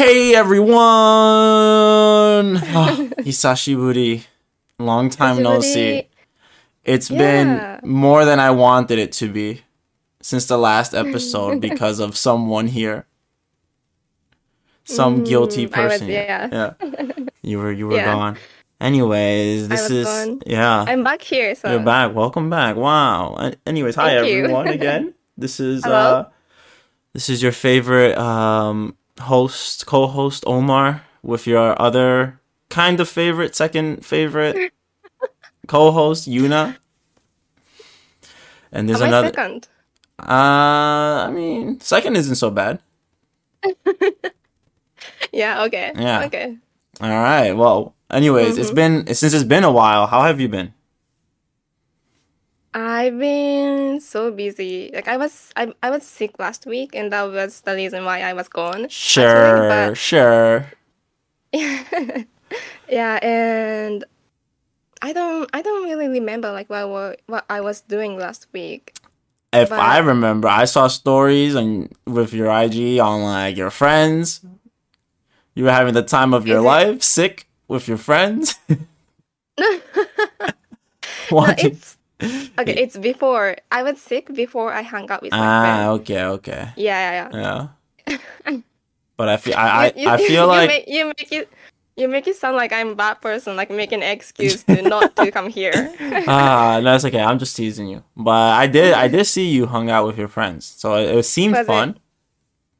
Hey everyone! Ah, Hisashiburi. Long time no see. It's Yeah. been more than I wanted it to be since the last episode because of someone here. Some guilty Mm, was- person. here. yeah. yeah. You were you were Yeah. gone. Anyways, this is gone. yeah. I'm back here, so You're back. Welcome back. Wow. Anyways, hi Thank everyone again. This is Hello. uh this is your favorite um host, co-host Omar with your other kind of favorite, second favorite co-host Yuuna. And there's Am I another second? uh I mean, second isn't so bad. Yeah. Okay. Yeah. Okay. All right. Well, anyways, it's Mm-hmm. been since it's been a while. How have you been? I've been so busy. Like I was, I, I was sick last week, and that was the reason why I was gone. Sure, sure. yeah, and I don't, I don't really remember like what what I was doing last week. If But- I remember, I saw stories and with your IG on like your friends. You were having the time of your life, sick with your friends. no, it's okay. It's before I was sick before I hung out with my ah, friends. okay, okay, Yeah, yeah, yeah. but I feel I I, You- I feel you like make, you make it you make it sound like I'm a bad person, like making an excuse to not to come here. ah no, it's okay. I'm just teasing you. But I did I did see you hung out with your friends, so it, it seemed Was it- fun.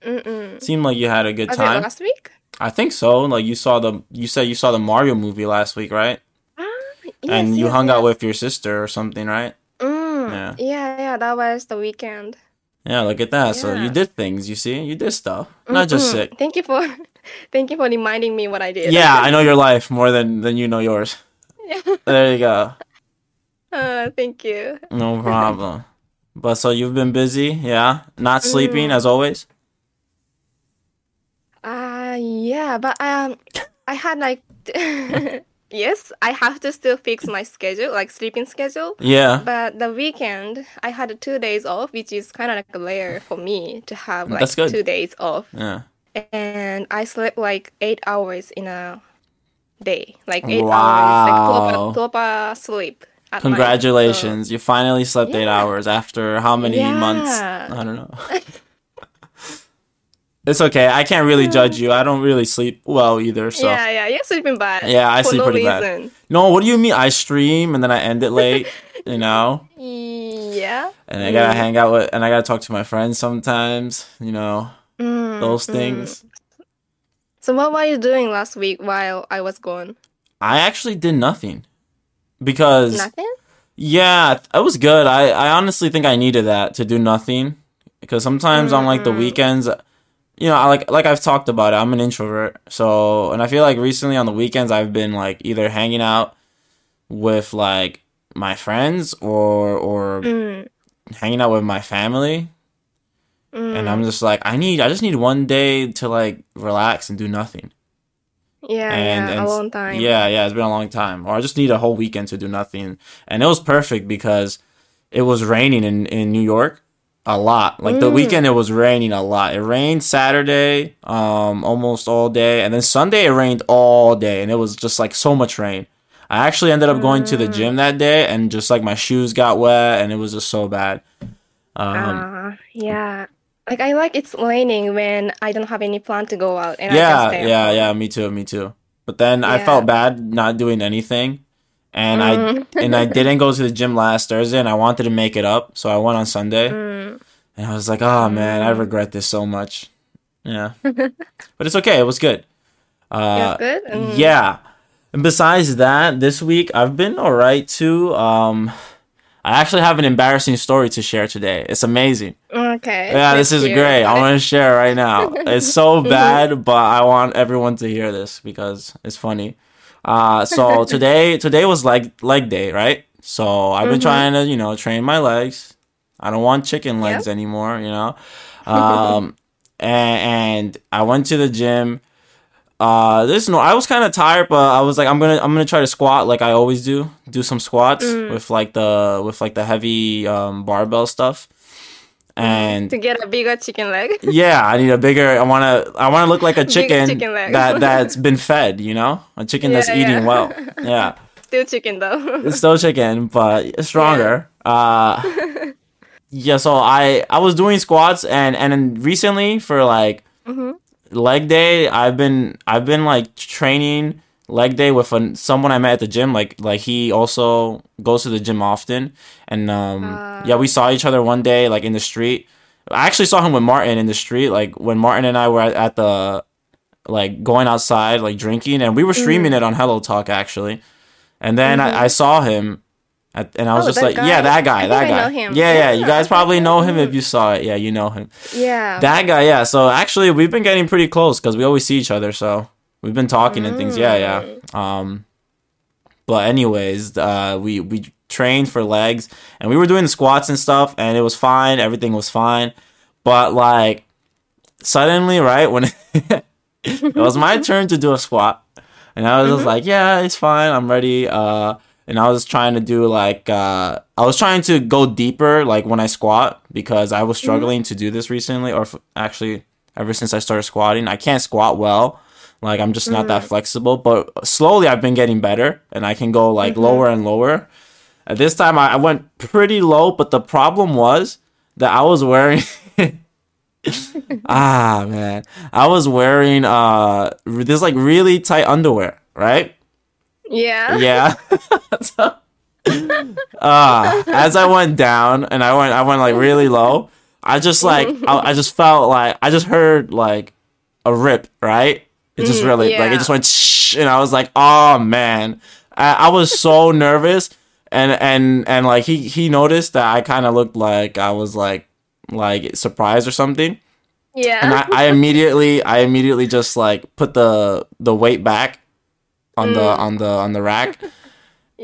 Mm-mm. Seemed like you had a good Was time. it last week? I think so. Like you saw the you said you saw the Mario movie last week, right? Ah, and you yes, hung out with your sister or something, right? Mm, Yeah. yeah. yeah, That was the weekend. Yeah, look at that. So you did things, you see? You did stuff. Not just Mm-mm. sick. Thank you for, thank you for reminding me what I did. Yeah, I know your life more than than you know yours. Yeah. There you go. uh, thank you. No problem. But so you've been busy, yeah? Not sleeping as always? Uh, yeah, but um, I had like, yes, I have to still fix my schedule, like sleeping schedule. Yeah. But the weekend, I had two days off, which is kind of like a rare for me to have mm, like That's good. two days off. Yeah. And I slept like eight hours in a day, like eight Wow. hours, like 12 hour, 12 sleep. Night. Congratulations. You finally slept 8 hours after how many months? Yeah. I don't know. it's okay. I can't really judge you. I don't really sleep well either, So, yeah, yeah, you're sleeping bad. Yeah, I sleep no pretty bad. No, what do you mean? I stream and then I end it late, you know? Yeah. And I gotta hang out with, and I gotta talk to my friends sometimes, you know, Mm, those mm. things. So what were you doing last week while I was gone? I actually did nothing because, Nothing. yeah, it was good. I, I honestly think I needed that to do nothing because sometimes on like the weekends, you know, I like like I've talked about it. I'm an introvert, so and I feel like recently on the weekends I've been like either hanging out with like my friends or or Mm, hanging out with my family mm. and I'm just like I need I just need one day to like relax and do nothing. yeah, and, yeah, and a long time. Yeah, yeah, it's been a long time. Or I just need a whole weekend to do nothing. And it was perfect because it was raining in in New York a lot. Like the Mm. weekend it was raining a lot. It rained Saturday um almost all day and then Sunday it rained all day and it was just like so much rain. I actually ended up going to the Mm. gym that day and just like my shoes got wet and it was just so bad. Um Ah, yeah. Like I like it's raining when I don't have any plan to go out and I yeah, stay yeah, yeah, me too, me too. But then I felt bad not doing anything, and I Mm. and I didn't go to the gym last Thursday, and I wanted to make it up, so I went on Sunday, Mm. and I was like, oh man, I regret this so much. Yeah, but it's okay. It was good. Uh, good. Mm. yeah. And besides that, this week I've been alright too. Um, I actually have an embarrassing story to share today. It's amazing. Okay. Yeah, this is hear great. I want to share right now. It's so bad, but I want everyone to hear this because it's funny. Uh, so today, today was like leg day, right? So I've been Mhm. trying to, you know, train my legs. I don't want chicken legs anymore, you know. Um, and, and I went to the gym. Uh, this no, I was kind of tired, but I was like, I'm gonna, I'm gonna try to squat like I always do. Do some squats Mm. with like the, with like the heavy um, barbell stuff. And to get a bigger chicken leg. yeah, I need a bigger. I want to. I want to look like a chicken, chicken that that's been fed. You know, a chicken that's Yeah, eating yeah. well. Yeah, Still chicken though. it's still chicken, but stronger. Uh, yeah. So I I was doing squats and and then recently for like Mhm. leg day, I've been I've been like training leg day with an, someone I met at the gym. Like like he also goes to the gym often, and um Ah. yeah, we saw each other one day like in the street. I actually saw him with Martin in the street, like when Martin and I were at, at the like going outside, like drinking, and we were streaming it on HelloTalk actually. And then I, I saw him, at, and I was Oh, just like, guy? yeah, that guy, I that guy. him. Yeah, yeah, you guys probably know him if you saw it. Yeah, you know him. yeah. That guy, yeah. So actually, we've been getting pretty close because we always see each other. So we've been talking and things. Yeah, yeah. Um, but anyways, uh, we we trained for legs and we were doing squats and stuff, and it was fine. Everything was fine. But like suddenly, right when it was my turn to do a squat, and I was just like, yeah, it's fine. I'm ready. Uh, and I was trying to do like uh, I was trying to go deeper, like when I squat, because I was struggling to do this recently, or f- actually ever since I started squatting. I can't squat well. Like I'm just not that flexible, but slowly I've been getting better, and I can go like lower and lower. At this time, I, I went pretty low, but the problem was that I was wearing. ah man, I was wearing uh this like really tight underwear, right? yeah. Yeah. So, uh, as I went down and I went, I went like really low. I just like, I, I just felt like I just heard like a rip, right? It just Mm, really like it just went shh, and I was like, oh man, I, I was so nervous, and and and like he he noticed that I kind of looked like I was like like surprised or something. Yeah. and I, I immediately I immediately just like put the the weight back on the on the on the rack.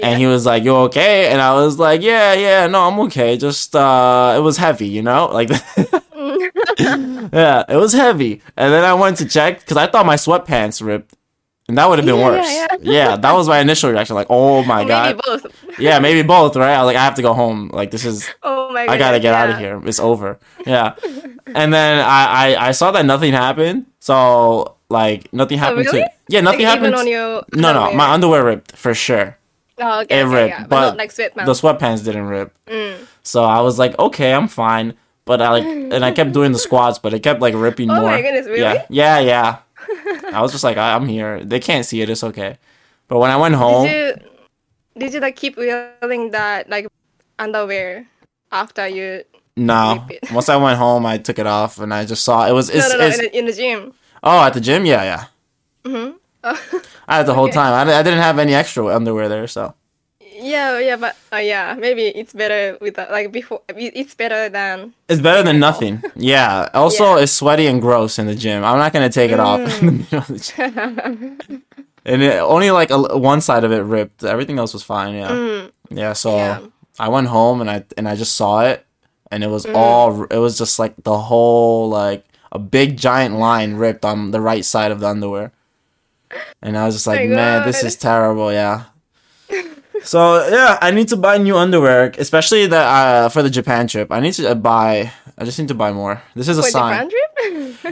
And he was like you okay? And I was like yeah yeah no I'm okay just uh it was heavy you know? Like yeah it was heavy and then I went to check because I thought my sweatpants ripped and that would have been Yeah, worse yeah, yeah that was my initial reaction like oh my Maybe god both. yeah maybe both right I was like I have to go home like this is Oh my god. I gotta get out of here. It's over. Yeah. and then I, I I saw that nothing happened. So like nothing happened Oh, really? to yeah nothing like, happened. On your no no my underwear ripped for sure. Oh, okay, it okay, ripped, but, but not like sweatpants. The sweatpants didn't rip. Mm. So I was like okay I'm fine. But I like and I kept doing the squats, but it kept like ripping Oh more. my goodness, really? Yeah yeah yeah. I was just like I, I'm here. They can't see it. It's okay. But when I went home, Did you did you like keep wearing that like underwear after you? no. Once I went home, I took it off and I just saw it was. It's, no, no, no, in the, in the gym. oh, at the gym, yeah, yeah. Mm-hmm. Oh, I had the whole Okay. time. I, I didn't have any extra underwear there, so yeah, yeah, but uh, yeah, maybe it's better with the, like before. It's better than it's better than nothing. Yeah. Also, Yeah. Mm. it's sweaty and gross in the gym. I'm not gonna take it off in the middle of the gym. And it, only like a, one side of it ripped. Everything else was fine. Yeah. Mm, Yeah. So yeah. I went home and I and I just saw it, and it was Mm. all. It was just like the whole like a big giant line ripped on the right side of the underwear, and I was just like, my man, this is terrible. Yeah. So yeah, I need to buy new underwear, especially the uh, for the Japan trip. I need to uh, buy. I just need to buy more. This is a for sign. Japan trip.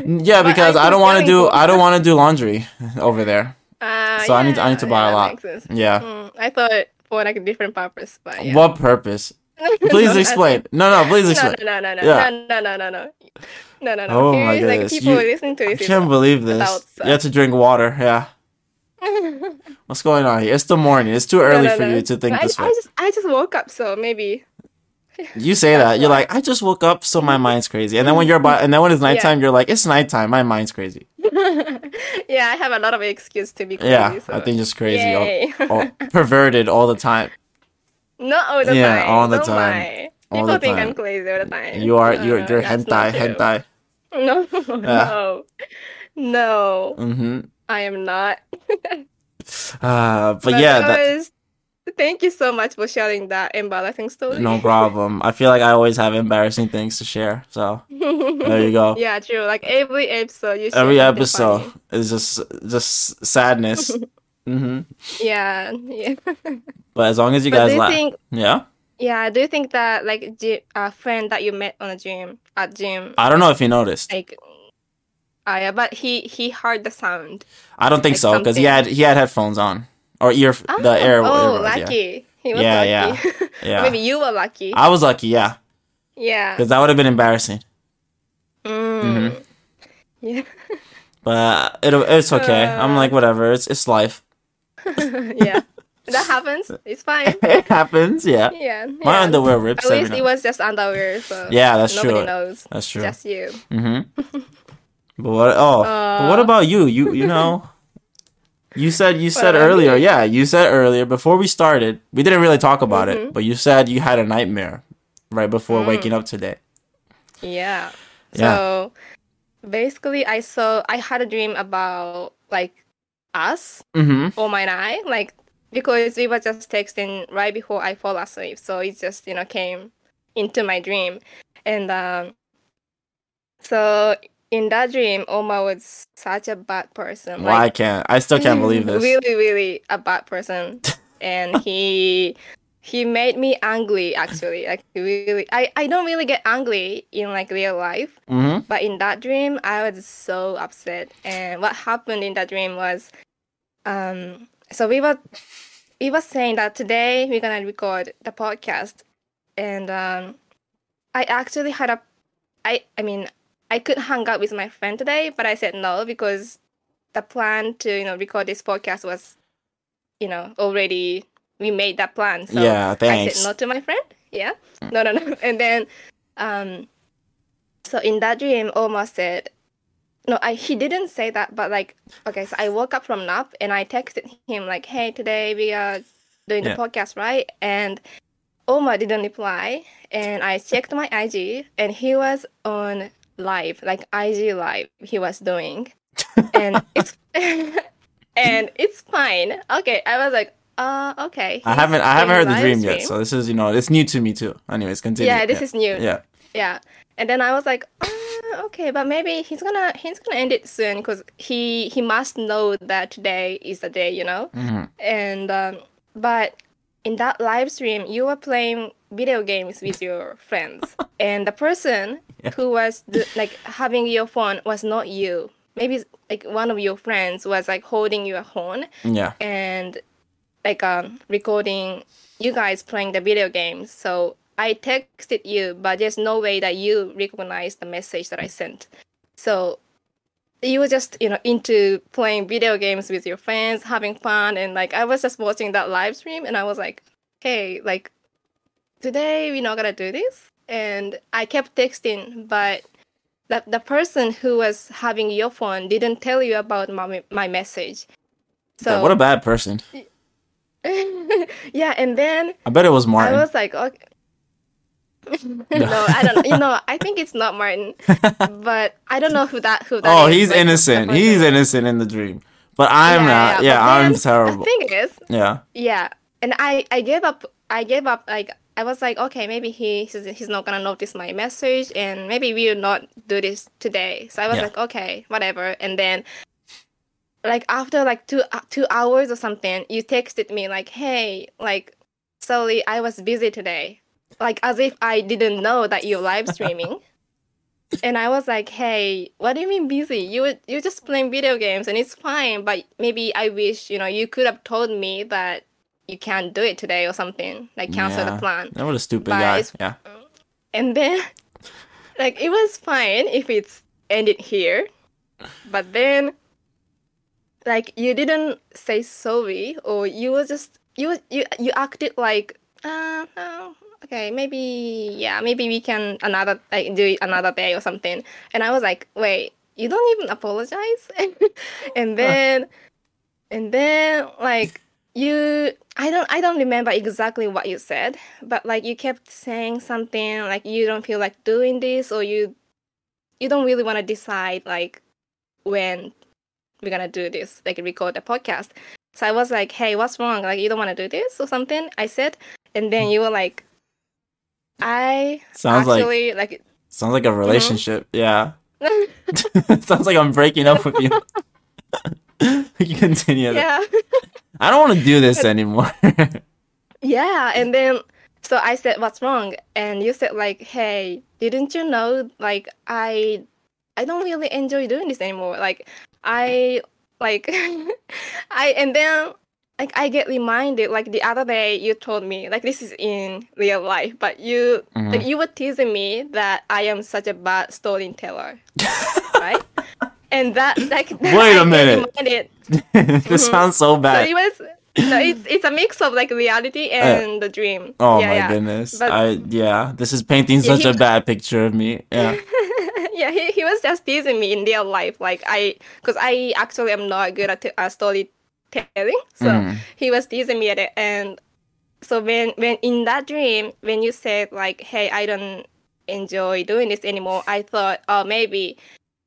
Yeah, because I I don't want to do. I don't want to do laundry over there. Uh, So I need I need to buy a yeah, lot. makes sense. Yeah. Mm, I thought for like a different purpose, but yeah. What purpose? Please explain. No, no, please explain. no, no, no, no, Yeah. no, no, no, no, no, no, no. Oh Here my is, like goodness, people you- listening to I can't believe this. Without You have to drink water. Yeah. What's going on here? It's the morning. It's too early for you to think I, this way. I just, I just woke up, so maybe. You say that. You're like, I just woke up, so my mind's crazy. And then when you're about, and then when it's nighttime, you're like, it's nighttime. My mind's crazy. yeah, I have a lot of excuse to be crazy. Yeah, so. I think just crazy, Yay. or, or perverted all the time. Not all the Yeah, time. all the time. All People the think time. I'm crazy all the time. You are, you're, you're that's hentai, hentai. No, no, no. Mm-hmm. I am not. Uh, but yeah, that, anyways, thank you so much for sharing that embarrassing story. no problem. I feel like I always have embarrassing things to share. So there you go. Yeah, true. Like every episode, you Every episode is just just sadness. hmm Yeah, yeah. But as long as you but guys laugh, think? yeah. Yeah, do you think that like a friend that you met on a gym at gym, I don't know if you noticed. like, uh, yeah, but he he heard the sound. I don't think like so because he had he had headphones on or ear the air. Oh, earbuds, yeah. lucky. He was Yeah, lucky. Yeah. Maybe you were lucky. I was lucky, yeah, yeah. because that would have been embarrassing. Mm. hmm. Yeah. But it, it's okay. I'm Uh. like whatever. It's it's life. yeah. That happens. It's fine. it happens. Yeah. Yeah. My yeah. underwear rips. At least it was just underwear, so Yeah, that's nobody true. knows. That's true. Just you. Mm-hmm. But what? Oh, but what Uh. about you? You you know, you said you said earlier. Yeah, you said earlier before we started. We didn't really talk about Mm-hmm. it, but you said you had a nightmare right before Mm. waking up today. Yeah. Yeah. So basically, I saw I had a dream about like us, Mm-hmm. Omar and I, like because we were just texting right before I fall asleep. So it just you know came into my dream, and um, so in that dream, Omar was such a bad person. Well, I can't. I still can't believe this. really, really a bad person, and he he made me angry. Actually, like really, I I don't really get angry in like real life, Mm-hmm. but in that dream, I was so upset. And what happened in that dream was, um, so we were we were saying that today we're gonna record the podcast, and um, I actually had a, I I mean I could hang out with my friend today, but I said no because the plan to you know record this podcast was, you know, already we made that plan. So Yeah, I said no to my friend. Yeah, no, no, no. And then, um, so in that dream, Omar said, no, I he didn't say that, but like, okay, so I woke up from nap and I texted him like, hey, today we are doing Yeah. the podcast, right? And Omar didn't reply, and I checked my IG, and he was on live, like IG live, he was doing, and it's and it's fine. Okay, I was like, uh, okay. I haven't. I haven't heard the dream yet, so this is you know it's new to me too. Anyways, continue. Yeah, this is new. Yeah. Yeah. And then I was like, uh, okay, but maybe he's gonna he's gonna end it soon because he he must know that today is the day, you know. Mm-hmm. And um, but in that live stream, you were playing video games with your friends, and the person Yeah. who was like having your phone was not you. Maybe like one of your friends was like holding your phone Yeah. and like um recording you guys playing the video games. So I texted you, but there's no way that you recognize the message that I sent. So you were just you know into playing video games with your friends, having fun, and like I was just watching that live stream, and I was like, hey, like today we're not gonna do this, and I kept texting, but. The, the person who was having your phone didn't tell you about my, my message. So what a bad person. yeah, and then I bet it was Martin. I was like, okay. no, I don't. Know. You know, I think it's not Martin, but I don't know who that who that oh, is, he's like, innocent. He's innocent in the dream, but I'm Yeah, not. yeah, Yeah, I'm terrible. The thing is, Yeah. yeah, and I I gave up. I gave up. Like I was like, okay, maybe he he's, he's not gonna notice my message, and maybe we'll not do this today. So I was Yeah. like, okay, whatever. And then, like after like two uh, two hours or something, you texted me like, hey, like, sorry, I was busy today. Like as if I didn't know that you're live streaming. and I was like, "Hey, what do you mean busy? You you're just playing video games, and it's fine. But maybe I wish you know you could have told me that you can't do it today or something, like cancel Yeah. the plan. That was a stupid But guy. Yeah. And then, like, it was fine if it's ended here, but then, like, you didn't say sorry, or you were just you you you acted like, uh, oh, okay, maybe yeah, maybe we can another like do it another day or something. And I was like, wait, you don't even apologize, and then, and then like you i don't i don't remember exactly what you said but like you kept saying something like you don't feel like doing this or you you don't really want to decide like when we're gonna do this like record the podcast so i was like hey what's wrong like you don't want to do this or something i said and then you were like i Sounds like actually like sounds like a Mm-hmm. relationship. Yeah. sounds like I'm breaking up with you. you continue. yeah I don't want to do this anymore. Yeah, and then so I said, "What's wrong?" And you said, "Like, hey, didn't you know? Like, I, I don't really enjoy doing this anymore. Like, I, like, I." And then, like, I get reminded. Like the other day, you told me, like, this is in real life, but you, Mhm. like, you were teasing me that I am such a bad storyteller, right? And that, like, Wait a a minute. Reminded, this sounds so bad. so it was no, it's it's a mix of like reality and the dream. Oh yeah, my yeah. goodness. But- I yeah, this is painting Yeah, such he- a bad picture of me. Yeah. yeah, he, he was just teasing me in real life, like I, because I actually am not good at uh, storytelling, so Mm. he was teasing me at it, and so when when in that dream, when you said like, "Hey, I don't enjoy doing this anymore," I thought, oh, maybe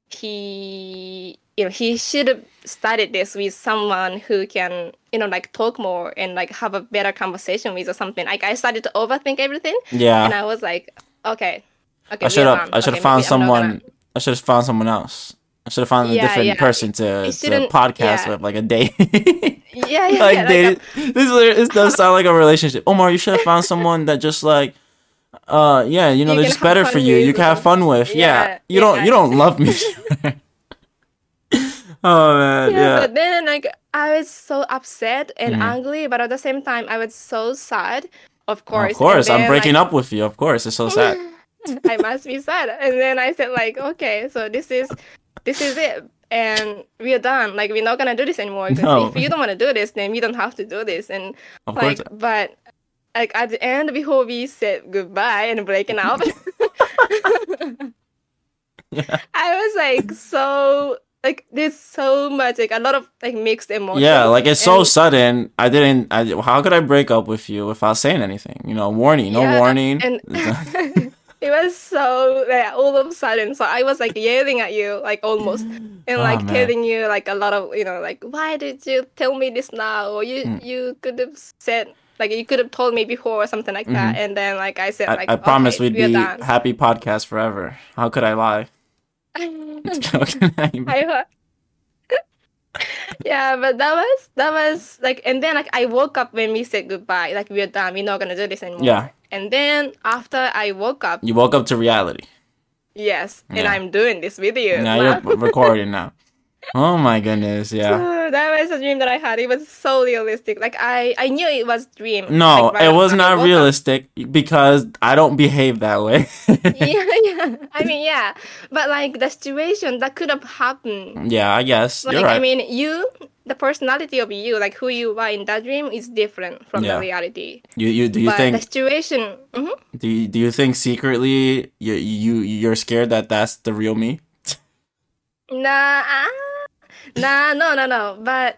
he, you know, he should have started this with someone who can, you know, like talk more and like have a better conversation with or something. Like I started to overthink everything, yeah and I was like, okay, okay, I should have. I should Okay, have found maybe I'm not someone I should have found someone else. I should have found a Yeah, different yeah. person to, to podcast yeah. with, like a date. Yeah, yeah, like yeah. dated. Like this, is- this does sound like a relationship. Omar, you should have found someone that just like, uh, yeah, you know, You they're just better for you. You can have fun with. Yeah, Yeah, you don't, you don't love me. oh man, yeah, yeah. but then like I was so upset and Mhm. angry, but at the same time I was so sad. Of course, of course, and I'm breaking like, up with you. Of course, it's so sad. I must be sad. And then I said like, okay, so this is this is it. And we're done. Like we're not gonna do this anymore. No. if you don't wanna do this, then you don't have to do this. And Of course, like but like at the end before we said goodbye and breaking up. I was like so like there's so much like a lot of like mixed emotions. Yeah, like it's so and- sudden. I didn't. I, how could I break up with you without saying anything? You know, warning, no Yeah, warning. and it was so like all of a sudden. So I was like yelling at you like almost and Oh, like man. telling you like a lot of you know like why did you tell me this now or you Mm. you could have said like you could have told me before or something like that and then like I said I, like I promise okay, we'd be done. happy podcast forever. How could I lie? Mm. I yeah, but that was that was like, and then like I woke up when we said goodbye, like we're done, we're not gonna do this anymore. Yeah. And then after I woke up, you woke up to reality. yes, and I'm doing this you. Now you're recording now. Oh my goodness, yeah. So that was a dream that I had. It was so realistic. Like I, I knew it was dream. No, like, right it was not woke up. realistic because I don't behave that way. yeah, yeah. I mean, yeah, but like the situation that could have happened. yeah, I guess Like you're right. I mean, you, the personality of you, like who you are in that dream, is different from Yeah. the reality. you, you do you but the think situation, mhm. do you, do you think secretly you you you're scared that that's the real me? nah, ah, nah, no, no, no. But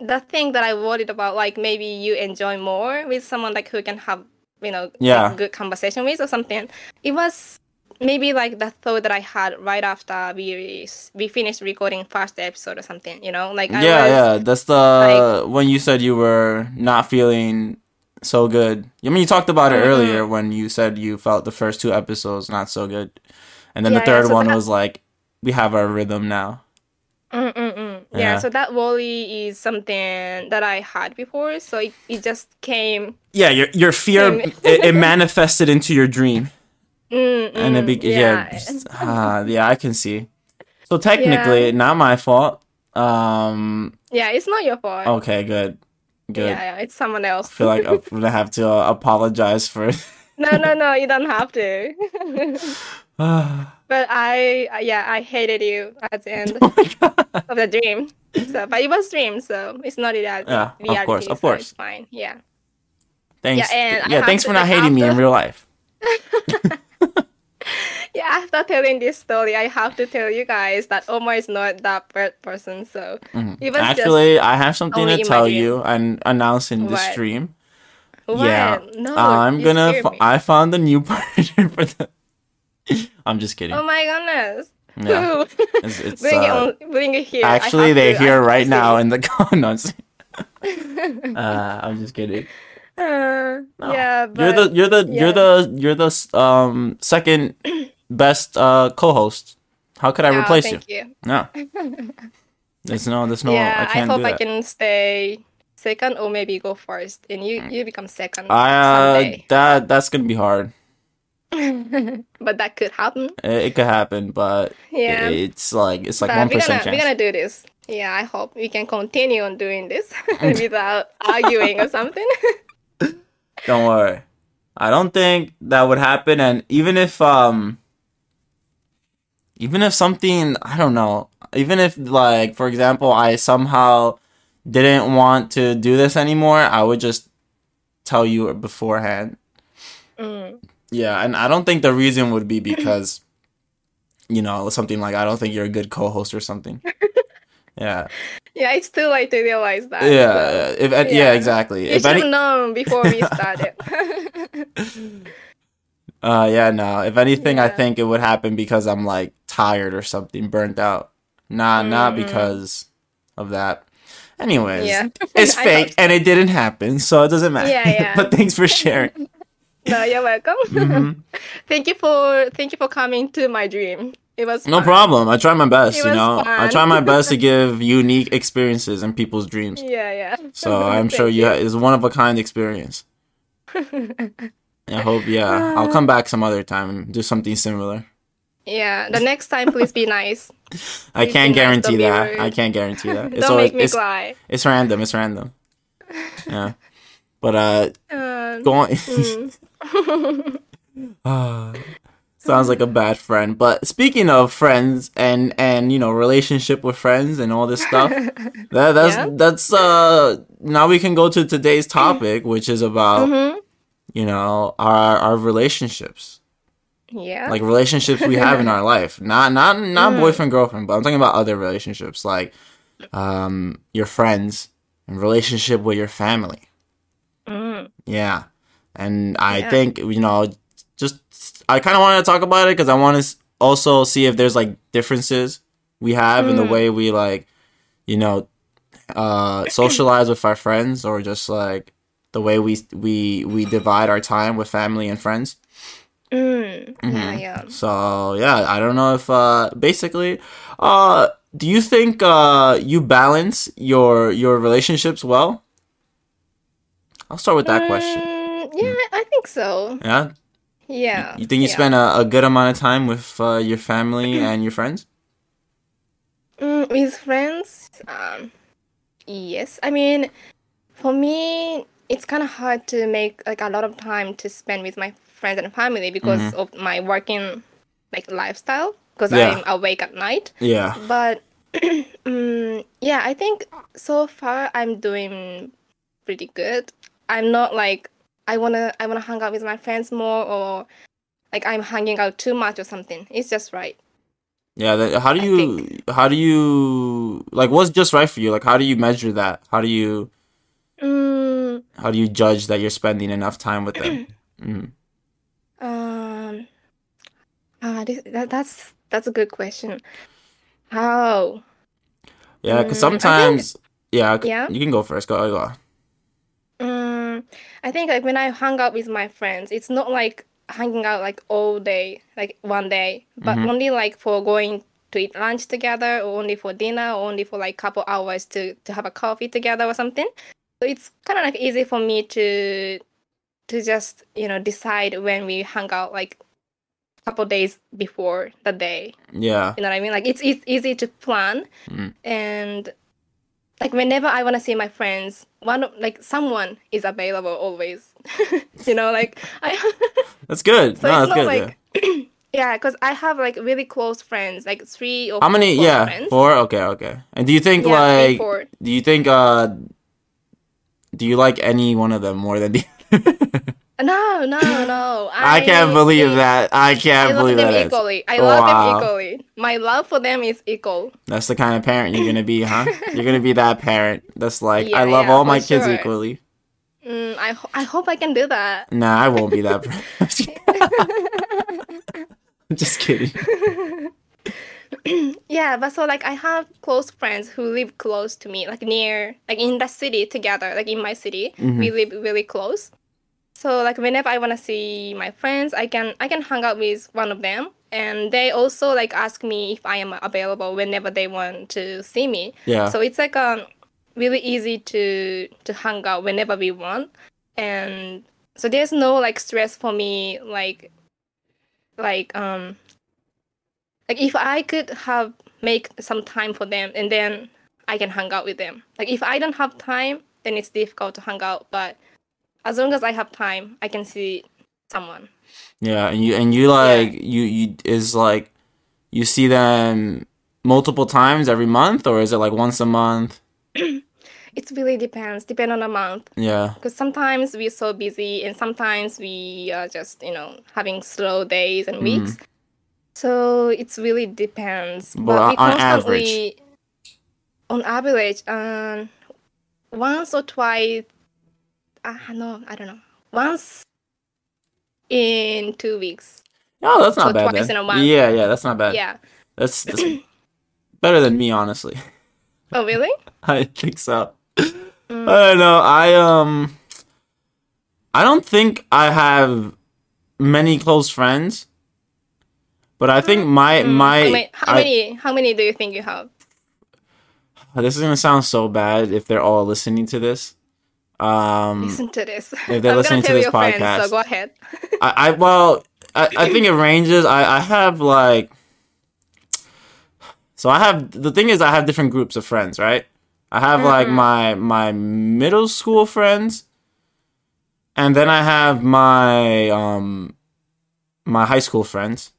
the thing that I worried about, like maybe you enjoy more with someone like who can have, you know, Yeah. like, good conversation with or something. It was maybe like the thought that I had right after we we finished recording first episode or something. You know, like I yeah, was, yeah. That's the when you said you were not feeling so good. I mean, you talked about it Mhm. earlier when you said you felt the first two episodes not so good, and then Yeah, the yeah, third so one that- was like, we have our rhythm now. Mm, mm, mm. Yeah. Yeah, so that worry is something that I had before, so it, it just came. Yeah, your your fear it, it manifested into your dream, Mm, and it be- yeah, just- ah, yeah, I can see. So technically, not my fault. Um. yeah, it's not your fault. Okay. Good. Good. Yeah, yeah, it's someone else. I feel like I'm gonna have to uh, apologize for. no, no, no, you don't have to. but I, yeah, I hated you at the end oh of the dream. So, but it was dream, so it's not reality. Yeah, of course, of so course. It's fine. Yeah. Thanks. Yeah, yeah, thanks to, for not like, hating me in real life. Yeah, after telling this story, I have to tell you guys that Omar is not that bad person. So Mhm. it was Actually, I have something to tell you and announce in the What? stream. just Yeah, what? No, I'm gonna. scared F- me. I found a new partner for the. I'm just kidding. Oh my goodness. Who? It's- it's, bring it uh, on, bring it here. Actually, they're to- here right now in the comments. uh, I'm just kidding. Uh, No. Yeah, but you're the you're the yeah. you're the you're the um second best uh co-host. How could I Oh, replace you? thank you. No. There's no there's no yeah, I I, hope I can stay second or maybe go first and you you become second I uh, someday. that that's gonna be hard. but that could happen. It, could happen, but Yeah. it's like it's like one we're gonna we're gonna do this. Yeah, I hope we can continue on doing this without arguing or something. Don't worry. I don't think that would happen and even if um even if something I don't know, even if like for example I somehow didn't want to do this anymore, I would just tell you beforehand. Mm. Yeah, and I don't think the reason would be because you know, something like I don't think you're a good co-host or something. Yeah. Yeah, it's too late to realize that. Yeah, so if yeah, yeah. exactly. You If should any have known before we started. Uh, yeah, no. If anything, I think it would happen because I'm like tired or something, burnt out. Nah, not Mm-hmm. because of that. Anyways, Yeah. it's fake and it didn't happen, so it doesn't matter. Yeah, yeah. but thanks for sharing. No, you're welcome. Mhm. thank you for thank you for coming to my dream. It was No fun. problem. I try my best. It You know, I fun. try my best to give unique experiences in people's dreams. Yeah, yeah. So I'm sure you ha- it's one of a kind experience. I hope. Yeah, I'll come back some other time and do something similar. Yeah, the next time, please be nice. I Please can't nice, guarantee that. I can't guarantee that. It's Don't always make me it's, cry. it's random. It's random. Yeah, but uh, Um, going mm. Sounds like a bad friend. But speaking of friends and and you know relationship with friends and all this stuff, that that's Yeah. that's uh now we can go to today's topic, which is about Mhm. you know our our relationships. Yeah. like relationships we have in our life not not not Mm. boyfriend girlfriend but i'm talking about other relationships like um your friends and relationship with your family Mm. yeah and i Yeah. think you know just i kind of wanted to talk about it because i want to also see if there's like differences we have in the Mm. way we like you know uh socialize with our friends or just like the way we we we divide our time with family and friends Mm. Yeah, Mhm. yeah. So yeah, I don't know if uh basically uh do you think uh you balance your your relationships well? I'll start with that question. Mm, yeah, I think so. Yeah? Yeah. You think you yeah. spend a, a good amount of time with uh, your family and your friends? Mm, with friends, um, yes. I mean, for me, it's kind of hard to make like a lot of time to spend with my friends and family because Mhm. of my working like lifestyle. Because Yeah. I'm awake at night. Yeah. But mm, yeah, I think so far I'm doing pretty good. I'm not like I wanna I wanna hang out with my friends more or like I'm hanging out too much or something. It's just right. Yeah, that, how do you how do you like what's just right for you? Like how do you measure that? How do you Mm, how do you judge that you're spending enough time with them? Mm. Um, ah, this, that, that's that's a good question. How? Yeah, cuz Mm, I think- sometimes yeah, Yeah? you can go first. Go go. Um, I think like when I hang out with my friends, it's not like hanging out like all day, like one day, but Mhm. only like for going to eat lunch together, or only for dinner, or only for like couple hours to to have a coffee together or something. So it's kind of like easy for me to to just you know decide when we hang out like a couple days before the day. Yeah. You know what I mean? Like it's it's easy to plan, Mm. and like whenever I want to see my friends, one like someone is available always. you know, like I. That's good. so no, it's that's not good. yeah. like. Yeah, because I have like really close friends, like three or How many? Yeah, friends. four. Okay, okay. And do you think Yeah, three, like? four. Do you think uh? Do you like any one of them more than the? No, no, no. I can't believe that. I I can't love believe them that. equally. I love Wow. them equally. My love for them is equal. That's the kind of parent you're gonna be, huh? you're gonna be that parent that's like, I love yeah, all my kids sure. equally. Mm, I ho- I hope I can do that. Nah, I won't be that. I'm just kidding. yeah, but so like I have close friends who live close to me, like near, like in the city together, like in my city, we live really close. So like whenever I wanna see my friends, I can I can hang out with one of them, and they also like ask me if I am available whenever they want to see me. Yeah. So it's like um, really easy to to hang out whenever we want, and so there's no like stress for me like like um like if I could have make some time for them and then I can hang out with them. Like if I don't have time, then it's difficult to hang out. But as long as I have time, I can see someone. Yeah, and you and you like you you is like you see them multiple times every month or is it like once a month? It really depends, depend on the month. Yeah. Because sometimes we're so busy and sometimes we are just, you know, having slow days and weeks. So it really depends. But But, on constantly on average, um once or twice uh, no, I don't know. Once in two weeks. Oh, that's not So bad twice then. in a month. Yeah, yeah, that's not bad. Yeah. That's, that's better than me, honestly. Oh really? I think so. Mm. I don't know. I um, I don't think I have many close friends, but I think my Mm. my how, many, how I- many how many do you think you have? this is gonna sound so bad if they're all listening to this. Um, Listen to this. if they're I'm listening tell this your friends, so go ahead. I, I well, I, I think it ranges. I, I have like, so I have the thing is I have different groups of friends, right? I have like my my middle school friends, and then I have my um my high school friends,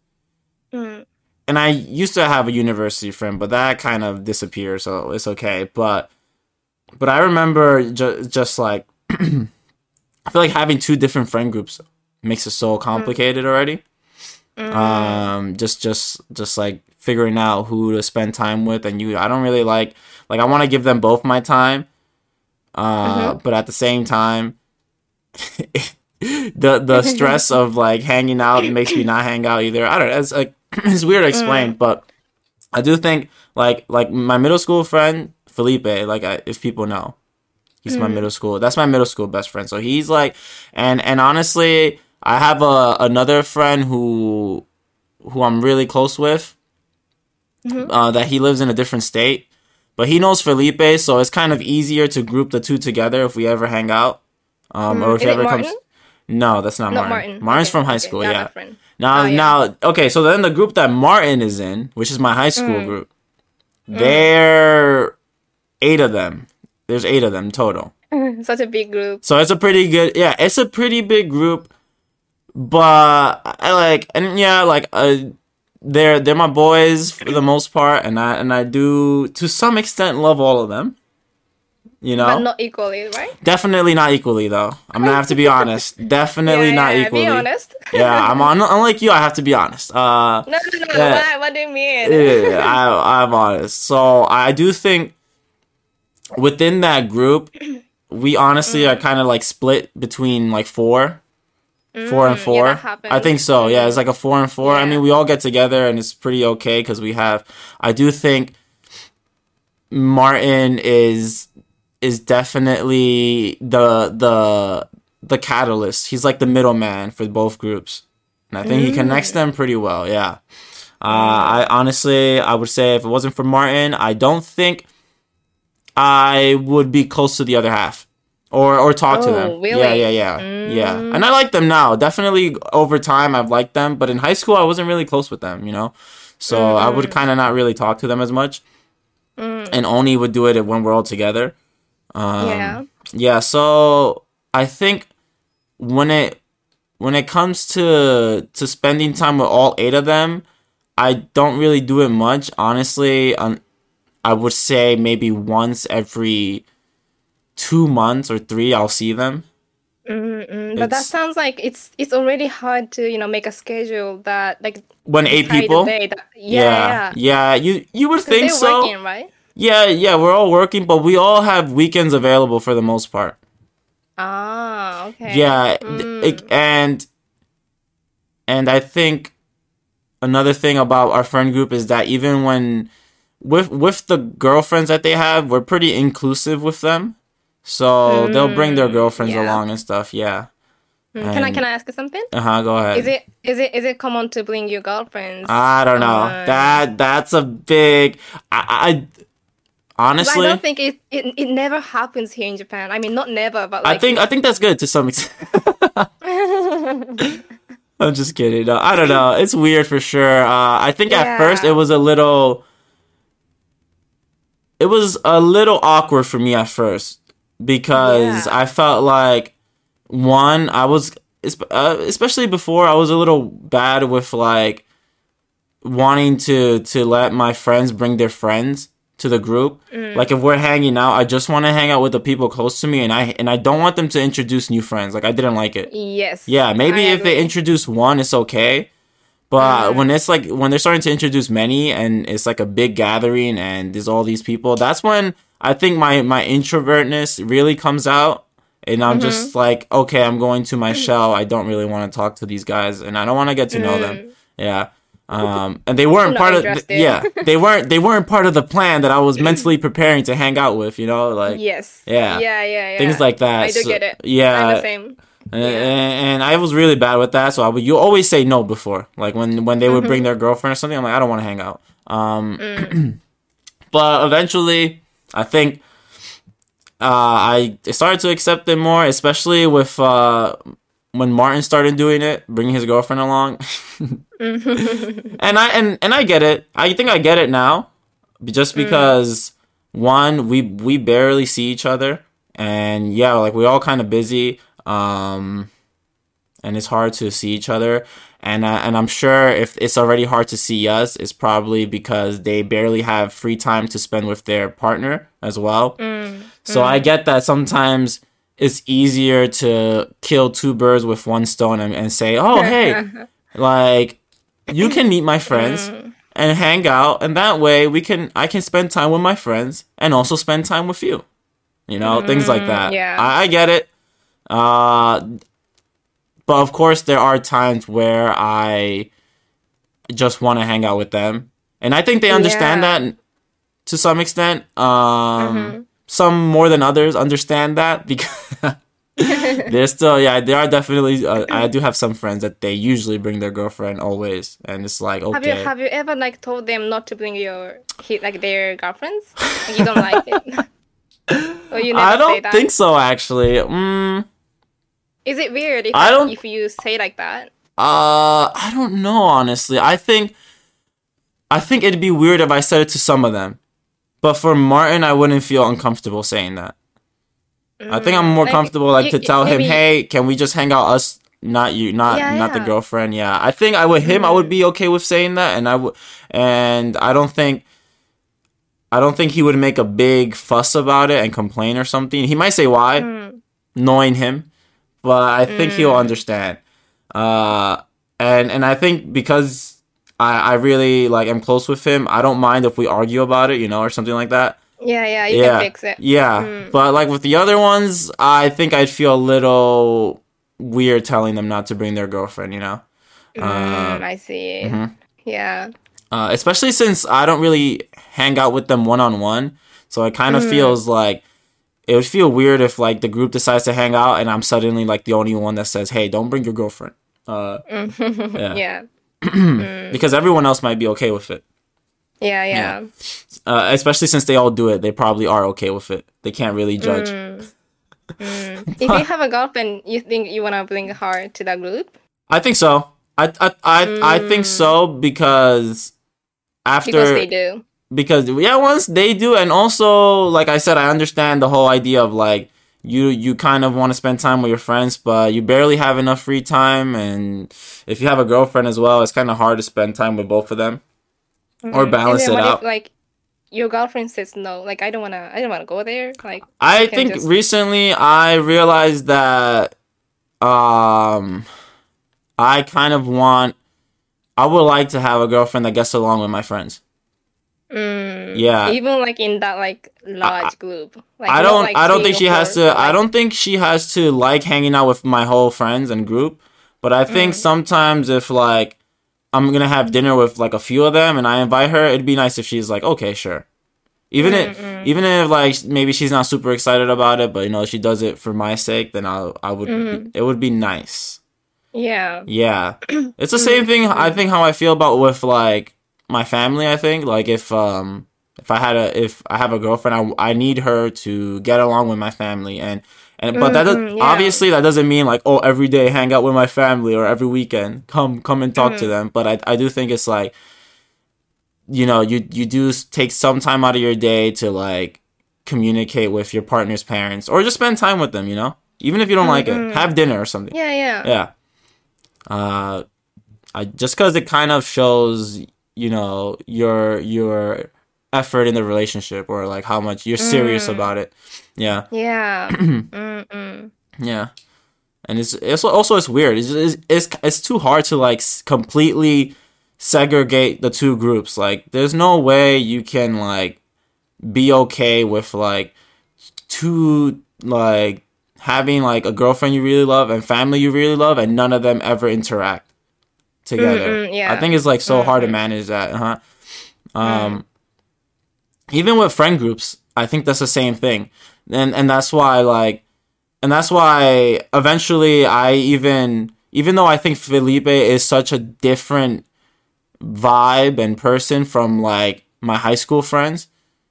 Mm. and I used to have a university friend, but that kind of disappeared, so it's okay. But but I remember ju- just like I feel like having two different friend groups makes it so complicated already. Um, just just just like figuring out who to spend time with, and you. I don't really like like I want to give them both my time, uh, but at the same time. the the stress of like hanging out makes me not hang out either. I don't know. It's like it's weird to explain, but I do think like like my middle school friend Felipe, like I, if people know, he's my middle school. That's my middle school best friend. So he's like, and and honestly, I have a another friend who who I'm really close with. Uh, that he lives in a different state, but he knows Felipe, so it's kind of easier to group the two together if we ever hang out. Um, or if Is he ever Martin? comes. No, that's not, Not Martin. Martin. Martin's Okay, from high okay, school. not yeah. Now, Oh, yeah. now, okay. So then the group that Martin is in, which is my high school Mm. group, there eight of them. There's eight of them total. Such a big group. So it's a pretty good. Yeah, it's a pretty big group. But I like, and yeah, like, uh, they're they're my boys for the most part, and I and I do to some extent love all of them. You know, But not equally, right? definitely not equally though. I'm gonna have to be honest. Definitely yeah, not yeah, equally. Be honest. yeah, I'm on. Unlike you, I have to be honest. Uh, no, no, no. Yeah. What, what do you mean? yeah, I, I'm honest. So I do think within that group, we honestly are kind of like split between like four, four and Mm, yeah, four. that. I think so. Yeah, it's like a four and four. I mean, we all get together and it's pretty okay because we have. I do think Martin is is definitely the the the catalyst. He's like the middleman for both groups, and I think he connects them pretty well. Yeah. Uh, I honestly, I would say if it wasn't for Martin, I don't think I would be close to the other half or or talk to Oh, them. really? Yeah, yeah, yeah, yeah. And I like them now. Definitely over time, I've liked them, but in high school, I wasn't really close with them. You know, so I would kind of not really talk to them as much. And Oni would do it when we're all together. Um, yeah. yeah so i think when it when it comes to to spending time with all eight of them i don't really do it much honestly um, i would say maybe once every two months or three i'll see them Mm-mm. But that sounds like it's it's already hard to you know make a schedule that like when eight people that- yeah, yeah yeah. you you would think so working, right? yeah yeah we're all working but we all have weekends available for the most part Ah, okay. Yeah, Mm. it- and and I think another thing about our friend group is that even when with with the girlfriends that they have, we're pretty inclusive with them. So they'll bring their girlfriends yeah. along and stuff. Yeah. Mm, Can I can I ask you something? Uh huh. Go ahead. Is it is it is it common to bring your girlfriends? I don't know. That that's a big. I, I But I don't think it, it it never happens here in Japan. I mean, not never, but I think I think that's good to some extent. I'm just kidding. No, I don't know. It's weird for sure. Uh, I think at first it was a little. It was a little awkward for me at first because Yeah. I felt like one I was uh, especially before I was a little bad with like wanting to to let my friends bring their friends to the group. Mm. Like if we're hanging out, I just want to hang out with the people close to me, and I and I don't want them to introduce new friends. Like I didn't like it. yes. Yeah, maybe I if they introduce one, it's okay. But when it's like when they're starting to introduce many, and it's like a big gathering, and there's all these people, that's when I think my my introvertness really comes out, and I'm mm-hmm. just like, okay, I'm going to my mm. shell. I don't really want to talk to these guys, and I don't want to get to know them. Mm. Yeah. Um, and they weren't part of interested. yeah they weren't they weren't part of the plan that I was mentally preparing to hang out with you know like Yes. Yeah. Yeah, yeah, yeah. things like that I do So- get it. yeah I'm the same. And, and I was really bad with that. So I would you always say no before, like when when they would bring their girlfriend or something. I'm like, I don't want to hang out. Um, but eventually, I think uh, I started to accept it more, especially with uh, when Martin started doing it, bringing his girlfriend along. and I and and I get it. I think I get it now, just because one we we barely see each other, and yeah, like we're all kind of busy. Um, and it's hard to see each other. And uh, and I'm sure if it's already hard to see us, it's probably because they barely have free time to spend with their partner as well. So I get that sometimes it's easier to kill two birds with one stone and, and say, oh hey, like you can meet my friends and hang out, and that way we can I can spend time with my friends and also spend time with you. You know, things like that. yeah. I, I get it. Uh, but of course, there are times where I just want to hang out with them, and I think they understand Yeah. that to some extent. Um, Some more than others understand that because they're still, yeah, there are definitely. Uh, I do have some friends that they usually bring their girlfriend always, and it's like Have you okay. have you ever like told them not to bring your like their girlfriends? You don't like it. or you never I say don't think so, actually. Mm, Is it weird if I don't- if you say like that? Uh, I don't know honestly. I think I think it'd be weird if I said it to some of them. But for Martin, I wouldn't feel uncomfortable saying that. I think I'm more Like, comfortable like you- to tell him, "Hey, can we just hang out us not you not Yeah, not the girlfriend." Yeah. I think I would him I would be okay with saying that and I would and I don't think I don't think he would make a big fuss about it and complain or something. He might say why, Hmm. knowing him, but I think he'll understand. Uh, and and I think because I I really like am close with him, I don't mind if we argue about it, you know, or something like that. Yeah, yeah, you yeah, can fix it. yeah. But like with the other ones, I think I'd feel a little weird telling them not to bring their girlfriend, you know. Mm, I see. mhm. Yeah. uh, especially since I don't really hang out with them one on one. So it kind of feels like it would feel weird if like the group decides to hang out and I'm suddenly like the only one that says, "Hey, don't bring your girlfriend," uh, Yeah. Yeah. because everyone else might be okay with it. Yeah, yeah. Uh, especially since they all do it, they probably are okay with it. They can't really judge. If you have a girlfriend, you think you wanna bring her to the group I think so. I I I, I think so because after because they do. Because yeah once they do and also like i said i understand the whole idea of like you you kind of want to spend time with your friends but you barely have enough free time and if you have a girlfriend as well it's kind of hard to spend time with both of them or balance it out if like your girlfriend says no? Like I don't wanna, I don't wanna go there. Like i think just- recently i realized that um i kind of want i would like to have a girlfriend that gets along with my friends Mm, yeah even like in that like large group. Like I don't. like, I don't think she has to. but, I don't think she has to like hanging out with my whole friends and group. But I Mm. think sometimes if like I'm gonna have dinner with like a few of them and I invite her, it'd be nice if she's like, okay, sure. Even if even if like maybe she's not super excited about it, but you know she does it for my sake, then I I would Mm-hmm. it would be nice. Yeah. Yeah, it's the same thing. I think how I feel about with like my family. I think like if um if I had a if I have a girlfriend, I I need her to get along with my family and. And, but that does, Mhm, yeah. obviously that doesn't mean like oh every day hang out with my family or every weekend come come and talk to them but I, I do think it's like you know you you do take some time out of your day to like communicate with your partner's parents or just spend time with them you know even if you don't like it have dinner or something Yeah, yeah. yeah uh I just because it kind of shows you know your your effort in the relationship or like how much you're serious mm. about it yeah Yeah. Yeah, and it's it's also it's weird. It's it's it's, it's too hard to like completely segregate the two groups. Like, there's no way you can like be okay with like two like having like a girlfriend you really love and family you really love, and none of them ever interact together. Mm, Mm-mm, yeah. I think it's like so hard to mm-hmm. manage that. Huh? Mm. Um, even with friend groups, I think that's the same thing, and and that's why like and that's why eventually I even even though I think Felipe is such a different vibe and person from like my high school friends.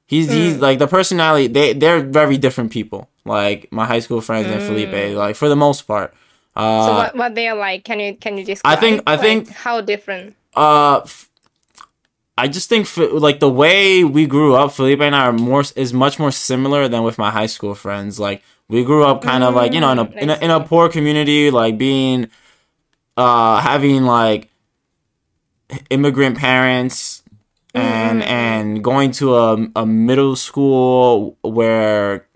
He's he's mm. like the personality they they're very different people. Like my high school friends and Felipe, like for the most part. Uh So what, what they are like? Can you can you describe? think- I like, think- how different. uh f- I just think like the way we grew up, Felipe and I are more is much more similar than with my high school friends. Like we grew up kind of like you know in a, Mm, in a I in a poor community, like being uh having like immigrant parents and and going to a a middle school where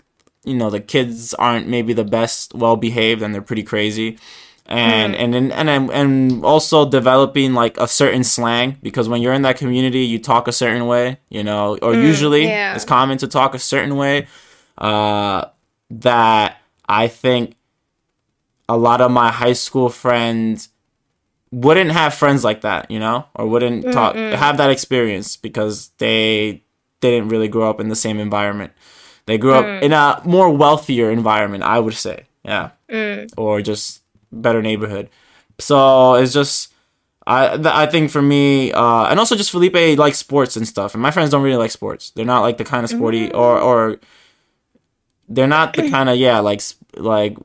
you know the kids aren't maybe the best well behaved and they're pretty crazy and and and and and also developing like a certain slang because when you're in that community you talk a certain way you know or usually yeah. it's common to talk a certain way uh that i think a lot of my high school friends wouldn't have friends like that, you know, or wouldn't talk have that experience because they didn't really grow up in the same environment. They grew up in a more wealthier environment, I would say, yeah, or just better neighborhood. So it's just. I th- I think for me, uh, and also just Felipe likes sports and stuff, and my friends don't really like sports. They're not like the kind of sporty or or they're not the kind of yeah like like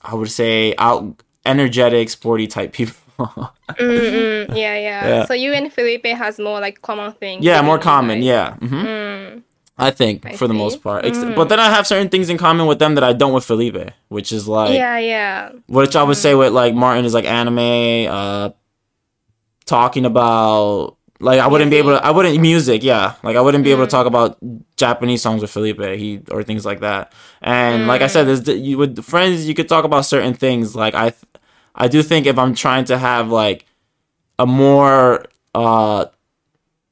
I would say out energetic sporty type people. Mm-mm, yeah, yeah, Yeah. So you and Felipe has more like common things. yeah, more common. Yeah, hmm Mm. I think I for the most part. Ex- But then I have certain things in common with them that I don't with Felipe, which is like yeah, yeah. which I would Mm. say with like Martin is like anime, uh, talking about like I wouldn't be able to I wouldn't music, yeah, like I wouldn't be able to Mm. talk about Japanese songs with Felipe, he or things like that. And like I Mm. said, there's the- you with friends you could talk about certain things. Like I, I do think if I'm trying to have like a more uh